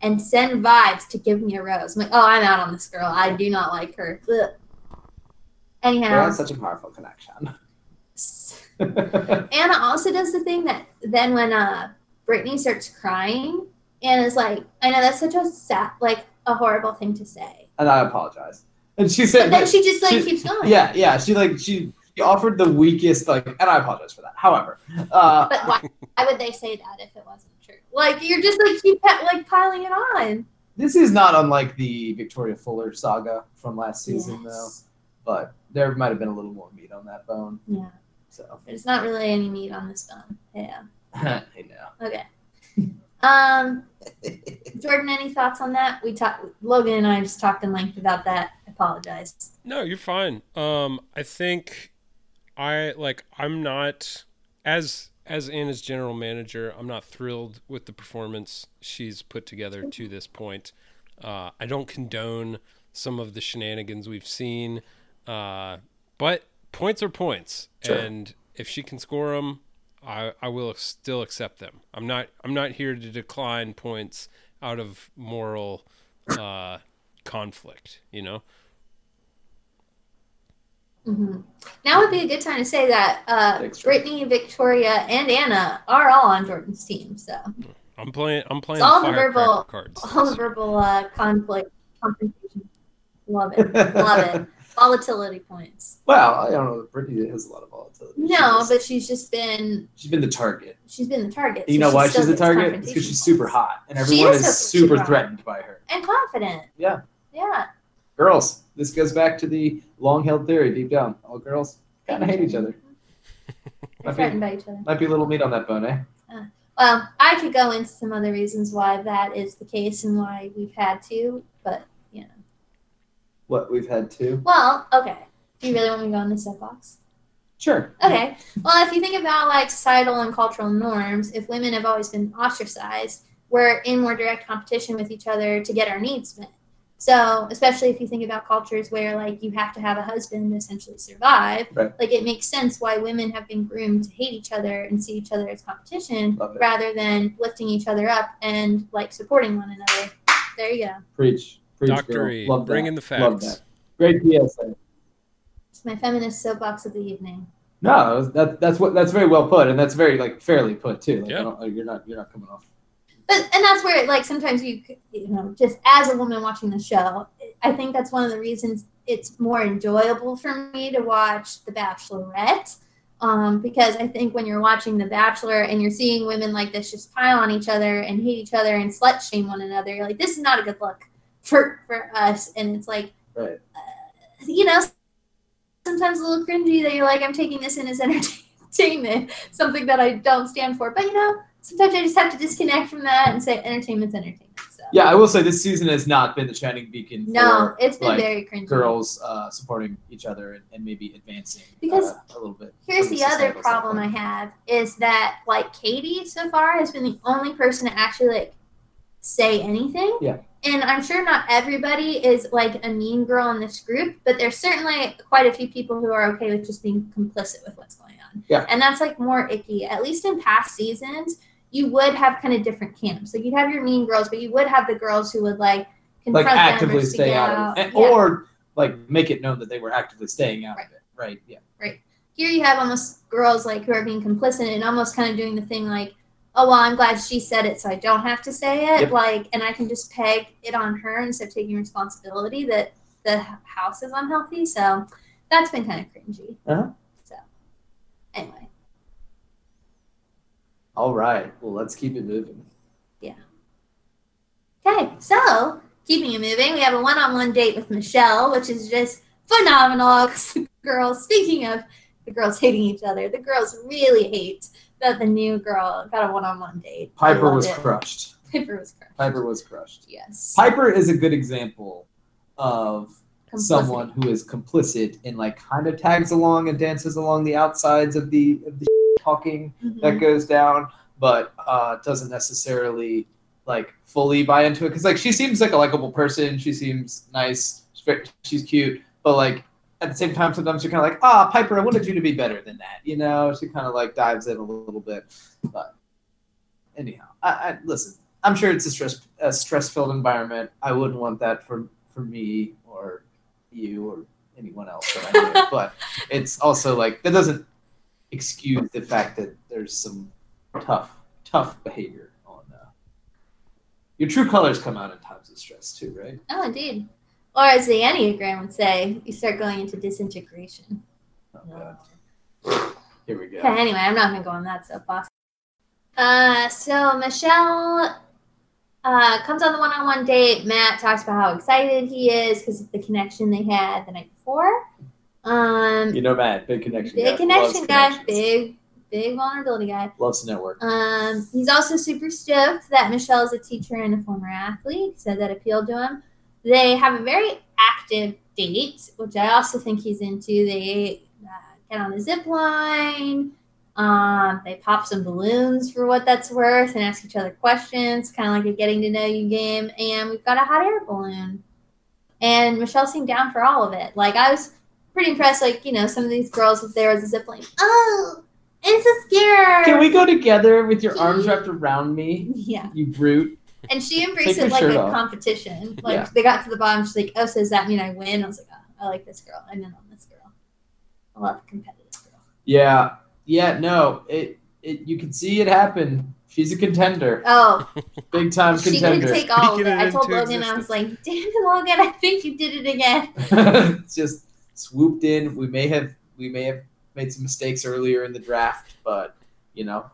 and send vibes to give me a rose. I'm like, oh, I'm out on this girl. I do not like her. Ugh. Anyhow, such a powerful connection. Anna also does the thing that then when uh Brittany starts crying, Anna's like, I know that's such a sad, like a horrible thing to say. and I apologize. And she But said, then she just like keeps going. yeah, yeah, she like she, she offered the weakest like, and I apologize for that. However, uh, But why, why would they say that if it wasn't true? Like you're just like keep pa- like piling it on. this is not unlike the Victoria Fuller saga from last season, though. But there might have been a little more meat on that bone. Yeah. So There's not really any meat on this bone. Yeah. I know. Okay. Um, Jordan, any thoughts on that? We talked. Logan and I just talked in length about that. I apologize. No, you're fine. Um, I think I like I'm not as as Anna's general manager. I'm not thrilled with the performance she's put together to this point. Uh, I don't condone some of the shenanigans we've seen, uh, but points are points, Sure. and if she can score them, I, I will still accept them. I'm not I'm not here to decline points out of moral uh, conflict. You know. Hmm Now would be a good time to say that uh, Thanks, Brittany, Victoria, and Anna are all on Jordan's team. So I'm playing. I'm playing all the the verbal- cards. all the verbal uh, conflict, confrontation. Love it. Love it. Volatility points. Well, I don't know. Brittany has a lot of volatility. No, She's- but she's just been she's been the target. she's been the target. You so know she why she's the target? It's because she's super hot, and everyone is is, super- super super threatened by her. and confident. Yeah. Yeah. Girls, this goes back to the long-held theory deep down. All girls kind of hate each other. They're threatened by each other. Might be a little meat on that bone, eh? Well, I could go into some other reasons why that is the case and why we've had to, but you know. What we've had too. Well, okay. Do you really want me to go in the soapbox? Sure. Okay. Well, if you think about like societal and cultural norms, if women have always been ostracized, we're in more direct competition with each other to get our needs met. So, especially if you think about cultures where like you have to have a husband to essentially survive, Right. like it makes sense why women have been groomed to hate each other and see each other as competition rather than lifting each other up and like supporting one another. There you go. Preach. Preach. Dr. girl. E, Love bring that. in the facts. Love facts. that. Great PSA. It's my feminist soapbox of the evening. No, that, that's what that's very well put, and that's very like fairly put too. Like, Yeah. I don't, like, you're not you're not coming off. But and that's where like sometimes you you know just as a woman watching the show, I think that's one of the reasons it's more enjoyable for me to watch The Bachelorette. Um, because I think when you're watching The Bachelor and you're seeing women like this just pile on each other and hate each other and slut shame one another, you're like, this is not a good look for for us. And it's like, Right. you know, sometimes a little cringy that you're like, I'm taking this in as entertainment, something that I don't stand for. But you know, sometimes I just have to disconnect from that and say entertainment's entertainment. So Yeah, I will say this season has not been the shining beacon no, for it's been like, very cringy. girls uh, supporting each other and, and maybe advancing Because uh, a little bit. Here's from the other problem I have is that like Katie so far has been the only person to actually like say anything. Yeah. And I'm sure not everybody is like a mean girl in this group, but there's certainly quite a few people who are okay with just being complicit with what's going on. Yeah. And that's like more icky. At least in past seasons, you would have kind of different camps. Like you'd have your mean girls, but you would have the girls who would like confront like them or actively stay out of it, out. and, Yeah. or like make it known that they were actively staying out Right. of it. Right. Yeah. Right. Here you have almost girls like who are being complicit and almost kind of doing the thing like, oh well, I'm glad she said it, so I don't have to say it. Yep. Like, and I can just peg it on her instead of taking responsibility that the house is unhealthy. So that's been kind of cringy. Uh-huh. So anyway, All right. Well, let's keep it moving. Yeah. Okay. So keeping it moving, we have a one-on-one date with Michelle, which is just phenomenal. 'cause the girls, speaking of the girls hating each other, the girls really hate that the new girl got a one-on-one date. Piper was it. crushed. Piper was crushed. Piper was crushed. Yes. Piper is a good example of Complicity. someone who is complicit and like kind of tags along and dances along the outsides of the of the talking Mhm. that goes down, but uh, doesn't necessarily like fully buy into it because like she seems like a likable person. She seems nice. She's, cute, but like at the same time, sometimes you're kind of like, ah, Piper, I wanted you to be better than that. You know, she kind of like dives in a little bit, but anyhow, I, I listen. I'm sure it's a stress a stress filled environment. I wouldn't want that for for me or you or anyone else that I knew. but it's also like that doesn't excuse the fact that there's some tough tough behavior on. Uh, your true colors come out in times of stress too, right? Oh, indeed. Or as the Enneagram would say, you start going into disintegration. Oh, God. Here we go. Okay, anyway, I'm not going to go on that soapbox. Uh, so Michelle uh, comes on the one on one date. Matt talks about how excited he is because of the connection they had the night before. Um, You know, Matt, big connection. big guy. connection guy, big, big vulnerability guy. Loves to network. Um, he's also super stoked that Michelle is a teacher and a former athlete. Said that appealed to him. They have a very active date, which I also think he's into. They uh, get on a zip line. Um, they pop some balloons for what that's worth and ask each other questions, kind of like a getting to know you game. And we've got a hot air balloon. And Michelle seemed down for all of it. Like, I was pretty impressed. Like, you know, some of these girls, if there was a zip line, oh, it's a scare. Can we go together with your arms wrapped around me, Yeah. you brute? And she embraced it like a off. competition. Like Yeah. they got to the bottom, she's like, "Oh, so does that mean I win?" I was like, "Oh, I like this girl. I'm in on this girl. I love competitive girl." Yeah, yeah. No, it it you can see it happen. She's a contender, Oh, big time she contender. didn't take all of it. It I told into Logan, I was like, "Damn it, Logan! I think you did it again." Just swooped in. We may have we may have made some mistakes earlier in the draft, but you know,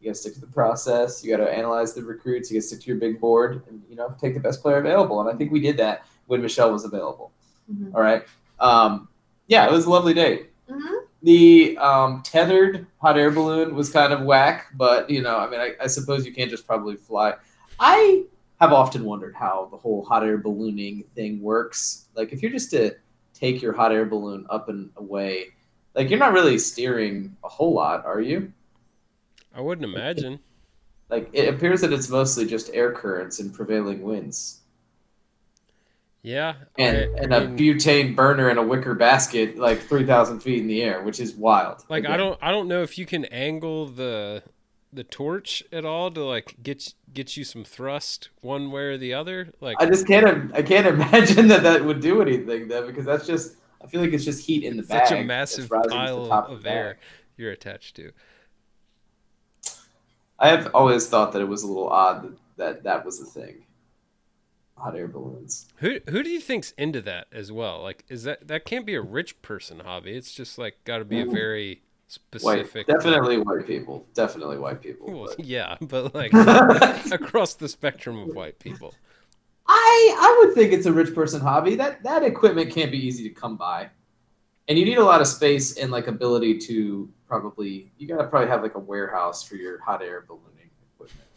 you gotta stick to the process. You gotta analyze the recruits. You gotta stick to your big board, and you know, take the best player available. And I think we did that when Michelle was available. Mhm. All right. Um, yeah, it was a lovely date. Mhm. The um, tethered hot air balloon was kind of whack, but you know, I mean, I, I suppose you can't just probably fly. I have often wondered how the whole hot air ballooning thing works. Like, if you're just to take your hot air balloon up and away, like you're not really steering a whole lot, are you? I wouldn't imagine. Like, it appears that it's mostly just air currents and prevailing winds. Yeah. And, I- and I a mean, butane burner in a wicker basket, like 3,000 feet in the air, which is wild. like I don't I don't know if you can angle the the torch at all to like get get you some thrust one way or the other. Like I just can't. I can't imagine that that would do anything though, because that's just. I feel like it's just heat in the bag. such a massive pile top of air you're attached to. I have always thought that it was a little odd that that, that was the thing. Hot air balloons. Who who do you think's into that as well? Like, is that that can't be a rich person hobby? It's just like got to be a very White, specific. definitely white people. Definitely white people. Well, but- yeah, but like across the spectrum of white people. I I would think it's a rich person hobby. That that equipment can't be easy to come by, and you need a lot of space and like ability to probably. You gotta probably have like a warehouse for your hot air ballooning equipment.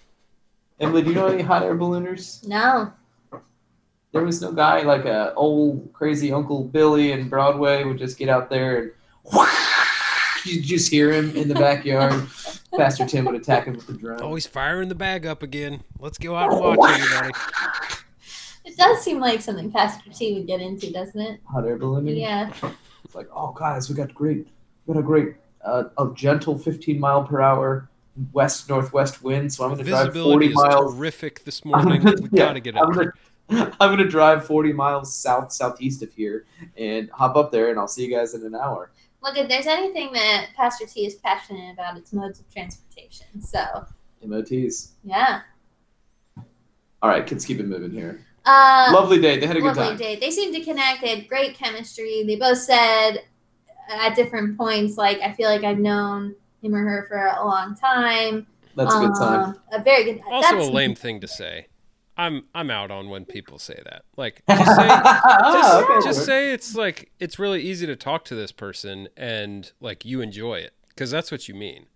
Emily, do you know any hot air ballooners? No. There was no guy like a old crazy Uncle Billy in Broadway would just get out there and you just hear him in the backyard. Pastor Tim would attack him with the drone. Oh, he's firing the bag up again. Let's go out and watch everybody. It does seem like something Pastor T would get into, doesn't it? Hot air ballooning. Yeah. It's like, oh guys, we got great, we got a great, uh, a gentle 15 mile per hour west northwest wind. So I'm going to drive 40 Visibility is miles. terrific this morning. gonna- We yeah, gotta get I'm gonna, I'm gonna drive 40 miles south southeast of here and hop up there, and I'll see you guys in an hour. Look, if there's anything that Pastor T is passionate about, it's modes of transportation. So, MOTs. yeah. All right, kids, keep it moving here. Uh, Lovely day. They had a good lovely time. date. They seemed to connect. They had great chemistry. They both said at different points, like, I feel like I've known him or her for a long time. That's a good sign. Um, A very good. Also, that's, a lame thing to say. I'm I'm out on when people say that. Like, just say, Ah, just, okay, just say it's like it's really easy to talk to this person and like you enjoy it because that's what you mean.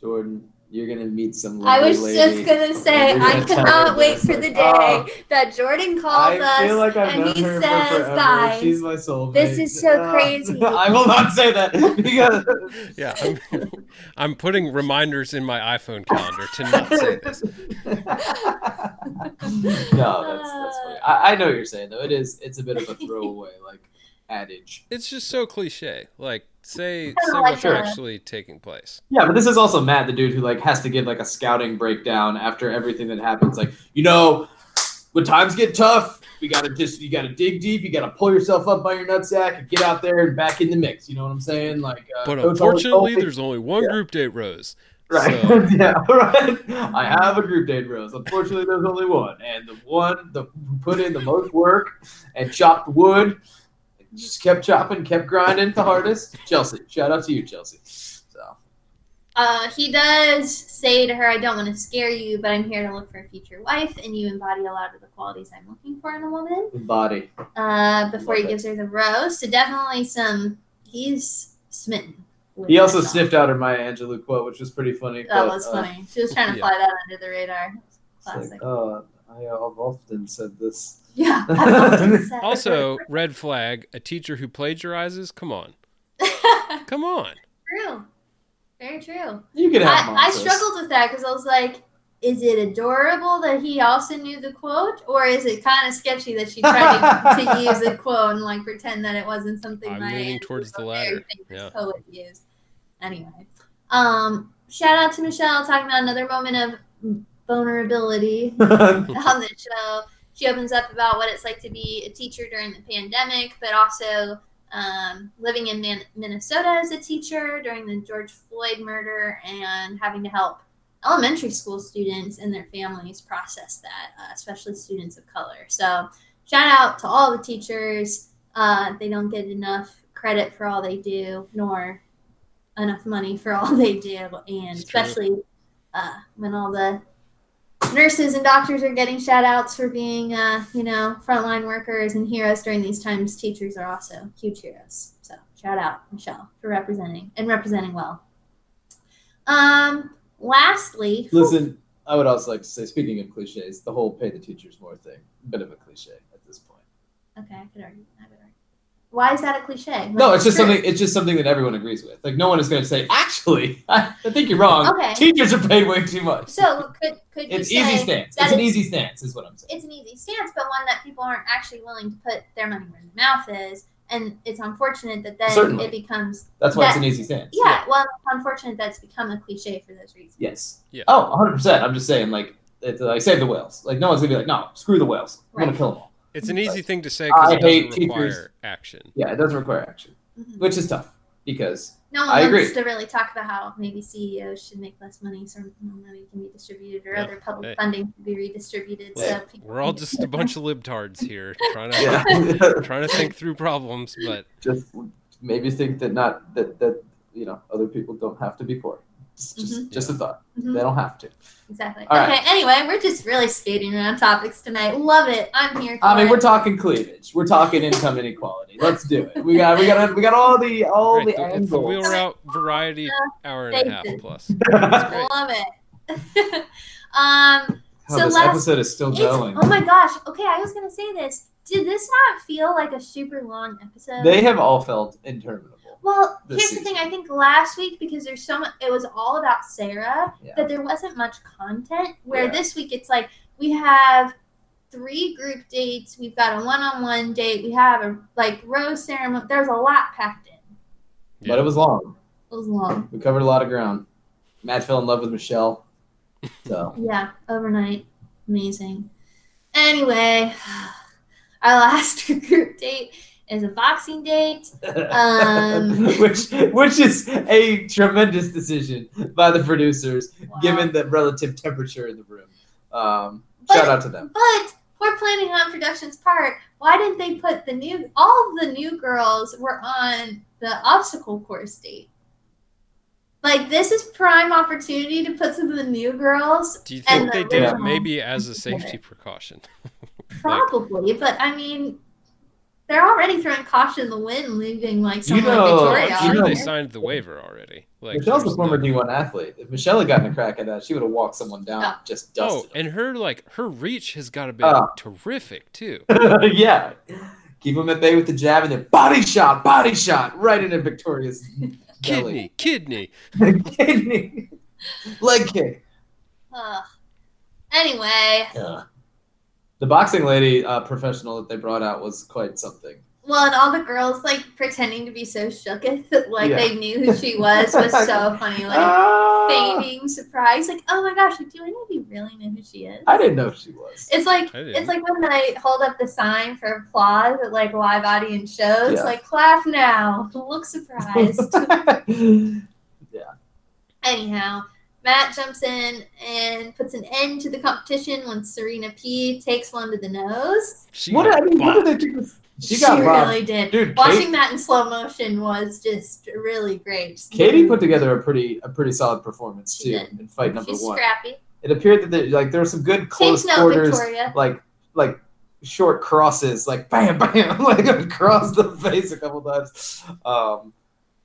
Jordan, you're gonna meet some. I was lady, just gonna say, I gonna tell cannot wait this, for the day "Oh, that Jordan calls us I feel like and he her says, forever. "Guys, She's my soulmate." this is so Uh, crazy." I will not say that because Yeah, I'm, I'm putting reminders in my iPhone calendar to not say this. no, that's that's funny. I, I know what you're saying though. It is. It's a bit of a throwaway like adage. It's just so cliche. Like, say say like what's a- actually taking place. Yeah, but this is also Matt, the dude who like has to give like a scouting breakdown after everything that happens. Like, you know, when times get tough, we gotta just you gotta dig deep. You gotta pull yourself up by your nutsack and get out there and back in the mix. You know what I'm saying? Like, uh, But Coach always unfortunately, there's only one Yeah. group date rose. Right. So- yeah. Right. I have a group date rose. Unfortunately, there's only one, and the one the who put in the most work and chopped wood, just kept chopping, kept grinding the hardest. Chelsea. Shout out to you, Chelsea. So Uh, he does say to her, I don't want to scare you, but I'm here to look for a future wife, and you embody a lot of the qualities I'm looking for in a woman. body. Uh, before he Love it. gives her the rose. So definitely some, he's smitten. He also song. sniffed out her Maya Angelou quote, which was pretty funny. That but, was uh, funny. She was trying to Yeah. fly that under the radar. it's like, Classic. oh, I have often said this. Yeah. I've often said- Also, red flag: a teacher who plagiarizes. Come on, come on. true. Very true. You can have I, I struggled with that because I was like, is it adorable that he also knew the quote, or is it kind of sketchy that she tried to, to use a quote and like pretend that it wasn't something I'm Maya leaning towards the latter. Yeah. poet used. Anyway, um, shout out to Michelle talking about another moment of vulnerability on the show. She opens up about what it's like to be a teacher during the pandemic, but also um, living in Man- Minnesota as a teacher during the George Floyd murder and having to help elementary school students and their families process that, uh, especially students of color. So, shout out to all the teachers. Uh, they don't get enough credit for all they do, nor enough money for all they do, and especially uh, when all the nurses and doctors are getting shout outs for being uh, you know frontline workers and heroes during these times. Teachers are also huge heroes. So shout out michelle for representing and representing well. Um lastly Listen, I would also like to say, speaking of cliches, the whole pay the teachers more thing, a bit of a cliche at this point. okay i could argue i could argue why is that a cliche No, it's just true. something. It's just something that everyone agrees with. Like no one is going to say, actually, I, I think you're wrong. Okay. Teachers are paid way too much. so could could you it's say easy stance. that It's an easy stance, is what I'm saying. it's an easy stance, but one that people aren't actually willing to put their money where their mouth is. And it's unfortunate that then Certainly. it becomes That's why it's an easy stance. yeah, well, unfortunate that it's become a cliche for those reasons. Yes. Yeah. Oh, 100. percent I'm just saying, like, it's like save the whales. Like no one's gonna be like, no, screw the whales. I'm Right. gonna kill them all. It's an easy thing to say because I it hate doesn't require teachers. action. Yeah, it doesn't require action, Mhm. which is tough because No one I wants agree. to really talk about how maybe CEOs should make less money so more money can be distributed or Yeah. other public Hey. funding should be redistributed. Yeah. So people We're all just a bunch of libtards here trying to yeah, trying to think through problems, but just maybe think that not that that you know other people don't have to be poor. It's just Mhm. just a thought. Mhm. They don't have to. Exactly. All okay. right. Anyway, we're just really skating around topics tonight. Love it. I'm here. For I mean, it. we're talking cleavage. We're talking income inequality. Let's do it. We got we got we got all the all Right, the the, if the wheel route variety hour and a half plus. Love it. um. Oh, So this last- episode is still going. oh my gosh. Okay, I was gonna say this. Did this not feel like a super long episode? They have all felt interminable. Well, here's season. the thing. I think last week because there's so much, it was all about Sarah Yeah. that there wasn't much content. Where Yeah. this week it's like we have three group dates, we've got a one-on-one date, we have a like rose ceremony. There's a lot packed in. But it was long. It was long. We covered a lot of ground. Matt fell in love with Michelle. So Yeah, overnight, amazing. Anyway, our last group date is a boxing date. Um, which which is a tremendous decision by the producers, Wow. given the relative temperature in the room. Um, But- shout out to them. But we're planning on production's part. Why didn't they put the new? All of the new girls were on the obstacle course date. Like this is prime opportunity to put some of the new girls. Do you And think the they did it maybe as a safety precaution? Probably, but I mean, they're already throwing caution in the wind, leaving like You someone know- like I'm Victoria. you sure know- they signed the waiver already. Like Michelle's a former D1 athlete. If Michelle had gotten a crack at that, she would have walked someone down, Yeah. just Oh, dusted and her like her reach has got to be Oh. terrific too. yeah. Keep them at bay with the jab and then body shot, body shot, right into Victoria's belly. Kidney, kidney. Kidney. Leg kick. Ugh. Anyway, Yeah. The boxing lady uh, professional that they brought out was quite something. well, and all the girls like pretending to be so shooketh that like Yeah. they knew who she was was so funny. Like Ah, feigning surprise, like, oh my gosh, do any of you really know who she is? I didn't know who she was. It's like it's like when they hold up the sign for applause at like live audience shows, Yeah. like clap now, look surprised. Yeah. Anyhow, Matt jumps in and puts an end to the competition when Serena P takes one to the nose. She what got I mean, what did they do? She got robbed. really did. Dude, Watching Kate- that in slow motion was just really great. Just Katie put together a pretty a pretty solid performance She too did. in fight number She's one. scrappy. It appeared that there, like there were some good close Takes note, quarters, Victoria. like like short crosses, like bam bam, like across the face a couple times. Um,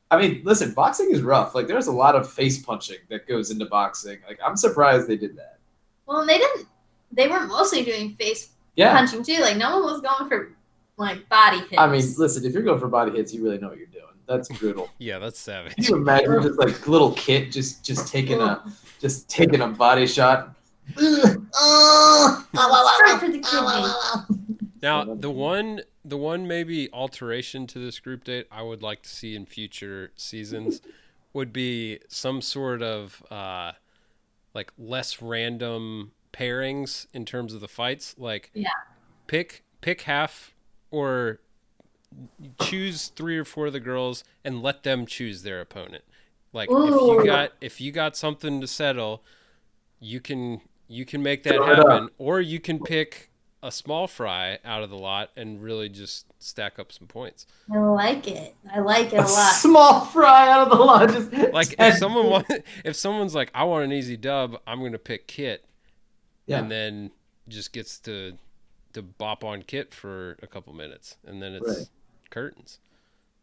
I mean, listen, boxing is rough. Like there's a lot of face punching that goes into boxing. Like I'm surprised they did that. Well, they didn't. They were mostly doing face Yeah. punching too. Like no one was going for like body hits. I mean, listen, if you're going for body hits, you really know what you're doing. That's brutal. Yeah, that's savage. Can you imagine just like little kid just just taking a just taking a body shot? Straight for the kidney. Now, the one, the one maybe alteration to this group date I would like to see in future seasons would be some sort of uh, like less random pairings in terms of the fights. Like, Yeah. pick pick half or choose three or four of the girls and let them choose their opponent. Like, if you got if you got something to settle, you can you can make that Throw it up. happen, or you can pick a small fry out of the lot and really just stack up some points. I like it. I like it a A lot. small fry out of the lot. Just Like if someone want, if someone's like, I want an easy dub, I'm gonna pick Kit, yeah. and then just gets to to bop on Kit for a couple minutes, and then it's Right. curtains.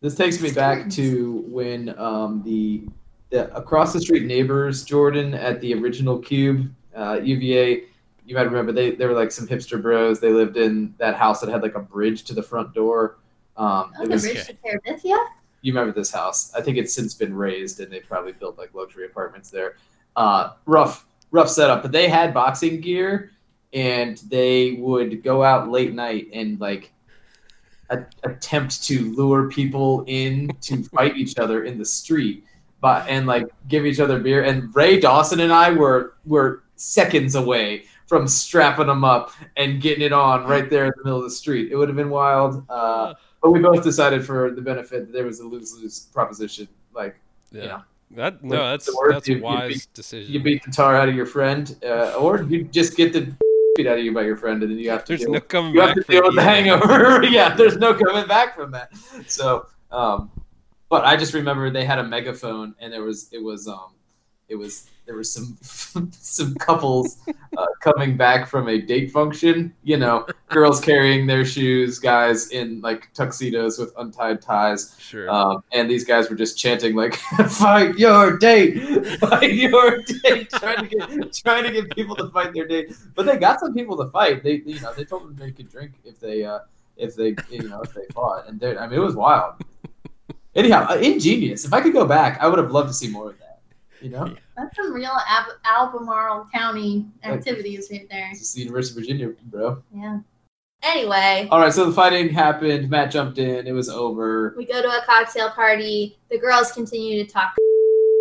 This takes me back to when um, the, the across the street neighbors, Jordan, at the original Cube, uh, UVA. You might remember they, they were like some hipster bros. They lived in that house that had like a bridge to the front door. Um, Oh, it the was, bridge to Terabithia? you remember this house? I think it's since been raised, and they probably built like luxury apartments there. Uh, rough, rough setup. But they had boxing gear, and they would go out late night and like a- attempt to lure people in to fight each other in the street, but and like give each other beer. And Ray Dawson and I were were seconds away from strapping them up and getting it on right there in the middle of the street. It would have been wild. Uh, but we both decided for the benefit that there was a lose lose proposition. Like Yeah. Yeah. That no, that's that's you- a you wise beat- decision. you beat the tar out of your friend, uh, or you just get the beat out of you by your friend, and then you have to There's deal, no coming you back. have to deal with the hangover. yeah, there's no coming back from that. So, um, but I just remember they had a megaphone, and there was it was um, it was there was some some couples uh, coming back from a date function. You know, girls carrying their shoes, guys in like tuxedos with untied ties. Sure. Um, and these guys were just chanting like "Fight your date, fight your date," trying to get trying to get people to fight their date. But they got some people to fight. They you know they told them they could drink if they uh, if they you know if they fought. And I mean it was wild. Anyhow, uh, ingenious. If I could go back, I would have loved to see more of that. You know, That's some real Ab- Albemarle County activities right there. it's the University of Virginia, bro. Yeah. Anyway, All right, so the fighting happened. Matt jumped in. It was over. we go to a cocktail party. The girls continue to talk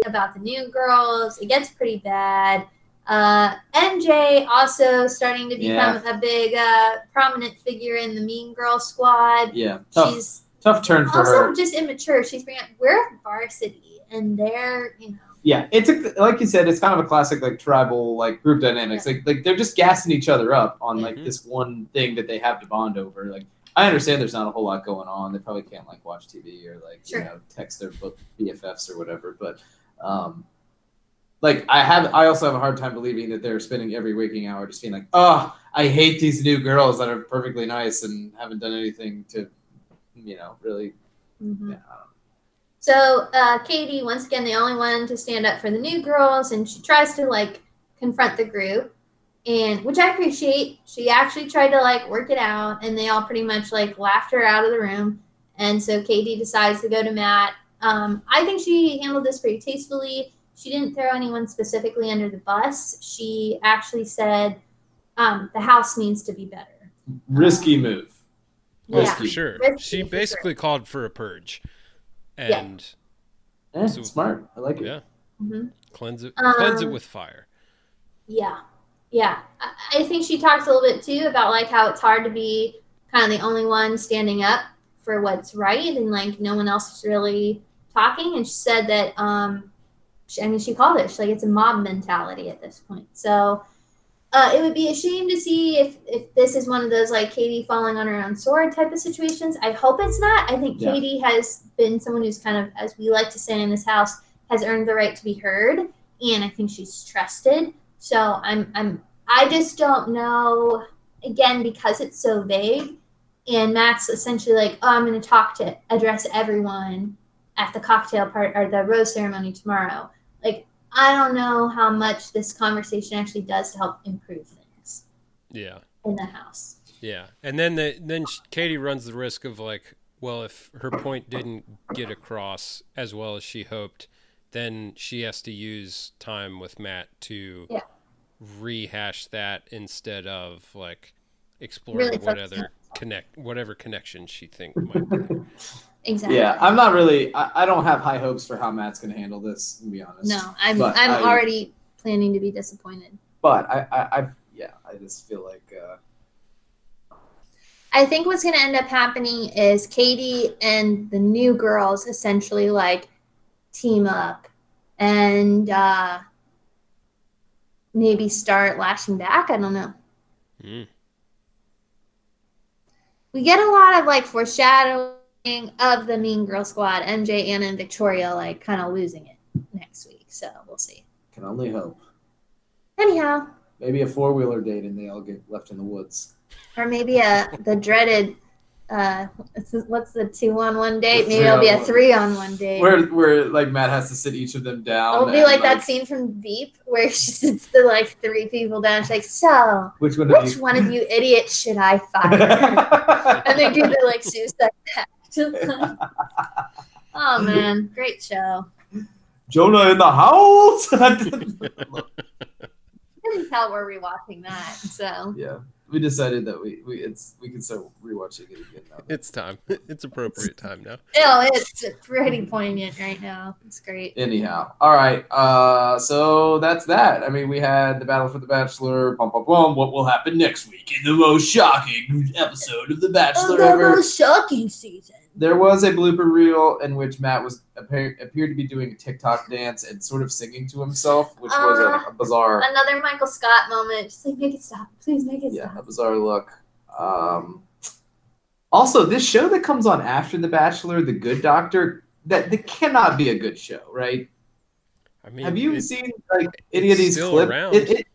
about the new girls. It gets pretty bad. Uh, MJ also starting to become a big uh, prominent figure in the Mean Girl squad. Yeah, tough. She's tough turn for also her. just immature. She's bringing up we're varsity, and they're you know Yeah, it's a, like you said, it's kind of a classic like tribal like group dynamics. Like like they're just gassing each other up on like Mhm. this one thing that they have to bond over. Like I understand there's not a whole lot going on. They probably can't like watch TV or like Sure. you know text their book BFFs or whatever. But um, like I have, I also have a hard time believing that they're spending every waking hour just being like, oh, I hate these new girls that are perfectly nice and haven't done anything to, you know, really. mhm. Yeah, I don't know. So uh, Katie, once again, the only one to stand up for the new girls, and she tries to like confront the group, and which I appreciate. She actually tried to like work it out, and they all pretty much like laughed her out of the room. And so Katie decides to go to Matt. Um, I think she handled this pretty tastefully. She didn't throw anyone specifically under the bus. She actually said um, the house needs to be better. risky move. Oh, Yeah. for sure. Risky She for sure. basically called for a purge, Yeah. and Eh, So- smart. I like it. yeah, hmm cleanse it, Um, cleanse it with fire. Yeah, yeah. I, I think she talks a little bit too about like how it's hard to be kind of the only one standing up for what's right, and like no one else is really talking. And she said that, um, she, I mean, she called it. She's like it's a mob mentality at this point. So. Uh, it would be a shame to see if, if this is one of those like Katie falling on her own sword type of situations. I hope it's not. I think Yeah. Katie has been someone who's kind of, as we like to say in this house, has earned the right to be heard, and I think she's trusted. So I'm I'm I just don't know again because it's so vague and Matt's essentially like, Oh, I'm gonna talk to address everyone at the cocktail part or the rose ceremony tomorrow. I don't know how much this conversation actually does to help improve things Yeah, in the house. yeah. And then the then Katie runs the risk of like, well, if her point didn't get across as well as she hoped, then she has to use time with Matt to Yeah. rehash that instead of like exploring Really what other connect whatever connection she think might be. Exactly. Yeah, I'm not really. I, I don't have high hopes for how Matt's going to handle this. To be honest. No, I'm But I'm I- already planning to be disappointed. But I, I, I yeah, I just feel like. Uh, I think what's going to end up happening is Katie and the new girls essentially like team up and uh, maybe start lashing back. I don't know. Mm. We get a lot of like foreshadowing of the Mean Girl Squad, MJ, Anna, and Victoria like kind of losing it next week. So we'll see. can only hope. Anyhow, Maybe a four wheeler date and they all get left in the woods. or maybe a the dreaded. Uh, what's the- two on one date? Maybe it'll be a three on one date. Where where like Matt has to sit each of them down. It'll be and, like that scene from Veep where she sits the like three people down. She's like, "So, Which one of which you? one of you idiots should I fire?" and they do the like suicide pact. oh man, great show. Jonah in the house. I can tell we're rewatching that. So yeah, we decided that we, we it's we can start rewatching it again now. It's time. It's appropriate time now. oh, it's pretty poignant right now. It's great. Anyhow, all right. Uh, so that's that. I mean, we had the battle for the Bachelor. Bum, bum, bum. What will happen next week in the most shocking episode of the Bachelor Oh, the ever? most shocking season. There was a blooper reel in which Matt was appear, appeared to be doing a TikTok dance and sort of singing to himself, which was a, a bizarre, Another Michael Scott moment. Just like make it stop, please make it yeah, stop. Yeah, a bizarre look. Um, also, this show that comes on after The Bachelor, The Good Doctor, that, that cannot be a good show, right? I mean, Have you it- seen like any of these clips? It, it,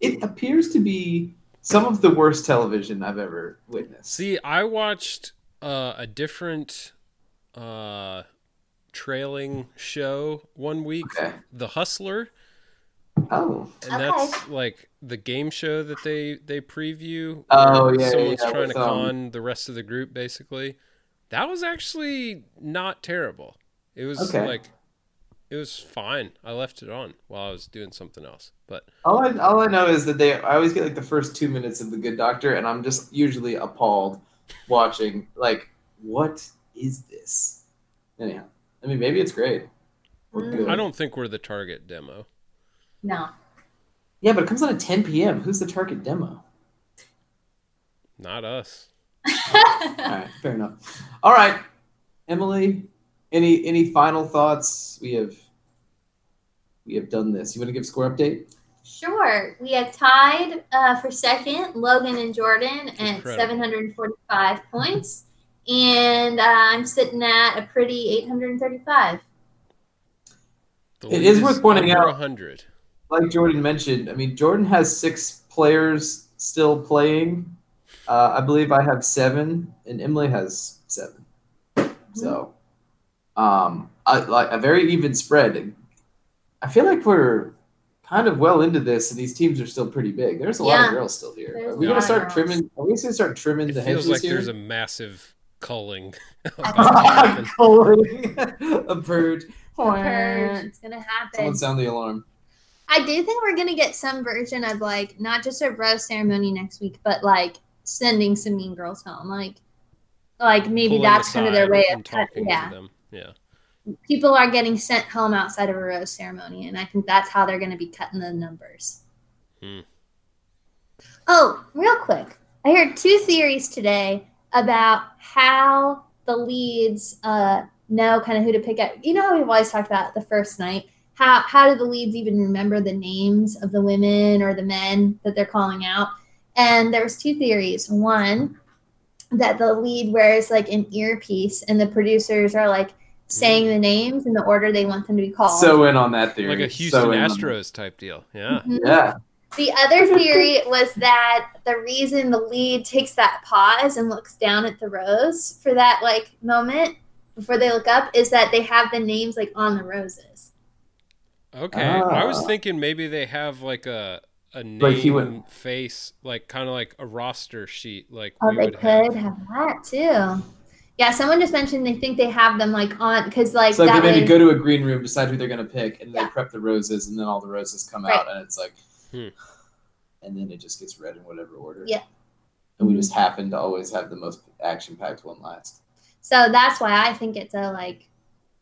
it appears to be some of the worst television I've ever witnessed. See, I watched uh, a different uh, trailing show one week, Okay. The Hustler, Oh, and Okay. that's like the game show that they they preview. Oh, yeah, someone's yeah, trying with, to um, con the rest of the group, basically. That was actually not terrible. It was Okay. like it was fine. I left it on while I was doing something else, but all I all I know is that they. I always get like the first two minutes of The Good Doctor, and I'm just usually appalled watching. Like, what is this? Anyhow, I mean, maybe it's great. Mm. I don't think we're the target demo. No. Yeah, but it comes on at 10 p.m. Who's the target demo? Not us. All right, fair enough. All right. Emily, any any final thoughts? We have we have done this. You want to give score update? Sure. We have tied uh, for second Logan and Jordan at Incredible. 745 points. And uh, I'm sitting at a pretty 835. The It lead is worth pointing out- 100. Like Jordan mentioned, I mean Jordan has six players still playing. Uh, I believe I have seven, and Emily has seven. So, um, I, like a very even spread. I feel like we're kind of well into this, and these teams are still pretty big. There's a lot of girls still here. There's Are we a gonna start girls. trimming? Are we gonna start trimming It the feels hedges like here? there's a massive culling about to happen. Culling. a purge. Purge. It's going to happen. Someone happen. sound the alarm. I do think we're going to get some version of like, not just a rose ceremony next week, but like sending some mean girls home. Like, like maybe Pulling that's kind of their way of talking yeah. to them. Yeah. People are getting sent home outside of a rose ceremony, and I think that's how they're going to be cutting the numbers. Hmm. Oh, real quick, I heard two theories today about how the leads uh, know kind of who to pick up. You know how we've always talked about the first night. How how do the leads even remember the names of the women or the men that they're calling out? And there was two theories. One, that the lead wears like an earpiece, and the producers are like saying the names in the order they want them to be called. So in on that theory. Like a So Houston in on that. Astros type deal. Yeah. Mhm. Yeah. The other theory was that the reason the lead takes that pause and looks down at the rose for that like moment before they look up is that they have the names like on the roses. Okay. I was thinking maybe they have like a a name Like he would- face, like kind of like a roster sheet, like Oh, we they would could have. have. that too. Yeah, someone just mentioned they think they have them like on because like So like that they maybe way, go to a green room, decide who they're gonna pick, and Yeah. they prep the roses, and then all the roses come Right. out, and it's like, Hmm. and then it just gets read in whatever order. Yeah. And we just happen to always have the most action-packed one last. so that's why I think it's a like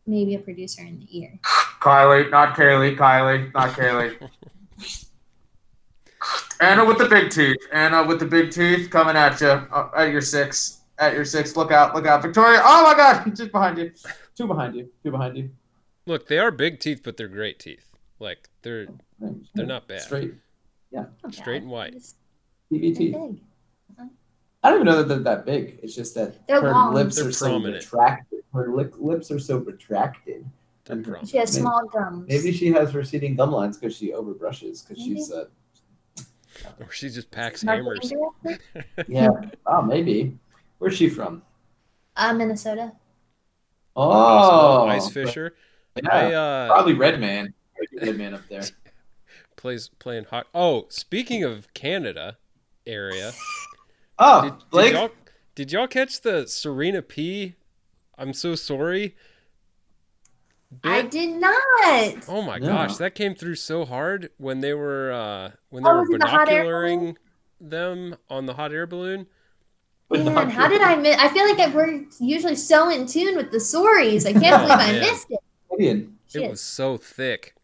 maybe a producer in the ear. Kylie, not Kaylee. Kylie, not Kaylee. Anna with the big teeth. Anna with the big teeth coming at you. Uh, at your six. At your six. Look out. Look out. Victoria. Oh my God. Just behind you. Two behind you. Two behind you. Look, they are big teeth, but they're great teeth. Like they're they're not bad. Straight. Yeah. Straight and white. Just- TV teeth. big. I don't even know that they're that big. It's just that They're her long. lips They're are so prominent. retracted. Her lip, lips are so retracted. They're Mhm. She has Maybe- small gums. Maybe she has receding gum lines because she overbrushes because Maybe. she's uh, Or she just packs Marketing hammers. yeah. oh, maybe. Where's she from? Uh, Minnesota. Oh, Ice Fisher. Yeah, I uh probably Red Man. Red Man up there. plays playing hot. Oh, speaking of Canada area, Oh, did, did y'all did y'all catch the Serena P? I'm so sorry. I did not. Oh my No. gosh, that came through so hard when they were uh when they Oh, were was the binocularing them on the hot air balloon. Man, how did I miss? I feel like I, we're usually so in tune with the stories. I can't believe I Yeah. missed it. It Shit. was so thick.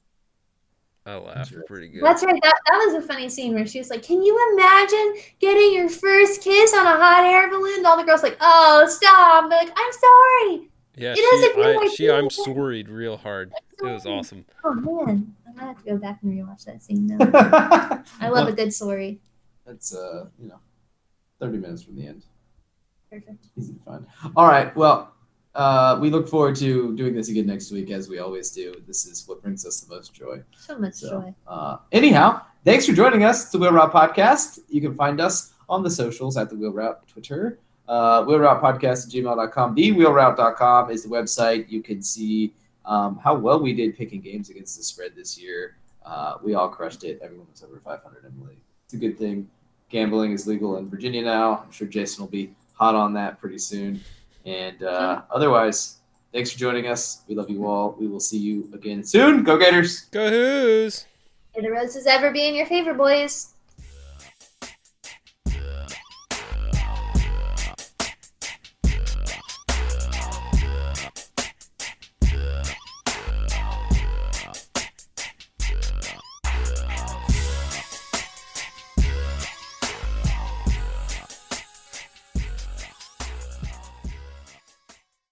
I laughed pretty good. That's right. That, that was a funny scene where she was like, "Can you imagine getting your first kiss on a hot air balloon?" And all the girls like, "Oh, stop!" They're like, "I'm sorry." yeah, it is a she, good I, she I'm idea. sorried real hard. It was awesome. Oh man, I'm gonna have to go back and rewatch that scene now. I love a good story. That's uh, you know, thirty minutes from the end. Perfect. Easy. All right. Well, uh, we look forward to doing this again next week, as we always do. This is what brings us the most joy. So much So, joy. uh, anyhow, thanks for joining us. The Wheel Route Podcast. You can find us on the socials at the Wheel Route Twitter, uh, Wheel Route Podcast at gmail.com. TheWheelRoute.com is the website. You can see um, how well we did picking games against the spread this year. Uh, we all crushed it. Everyone was over 500, Emily. It's a good thing. Gambling is legal in Virginia now. I'm sure Jason will be hot on that pretty soon. And uh, otherwise, thanks for joining us. We love you all. We will see you again soon. Go Gators! Go Hoos! May the roses ever be in your favor, boys.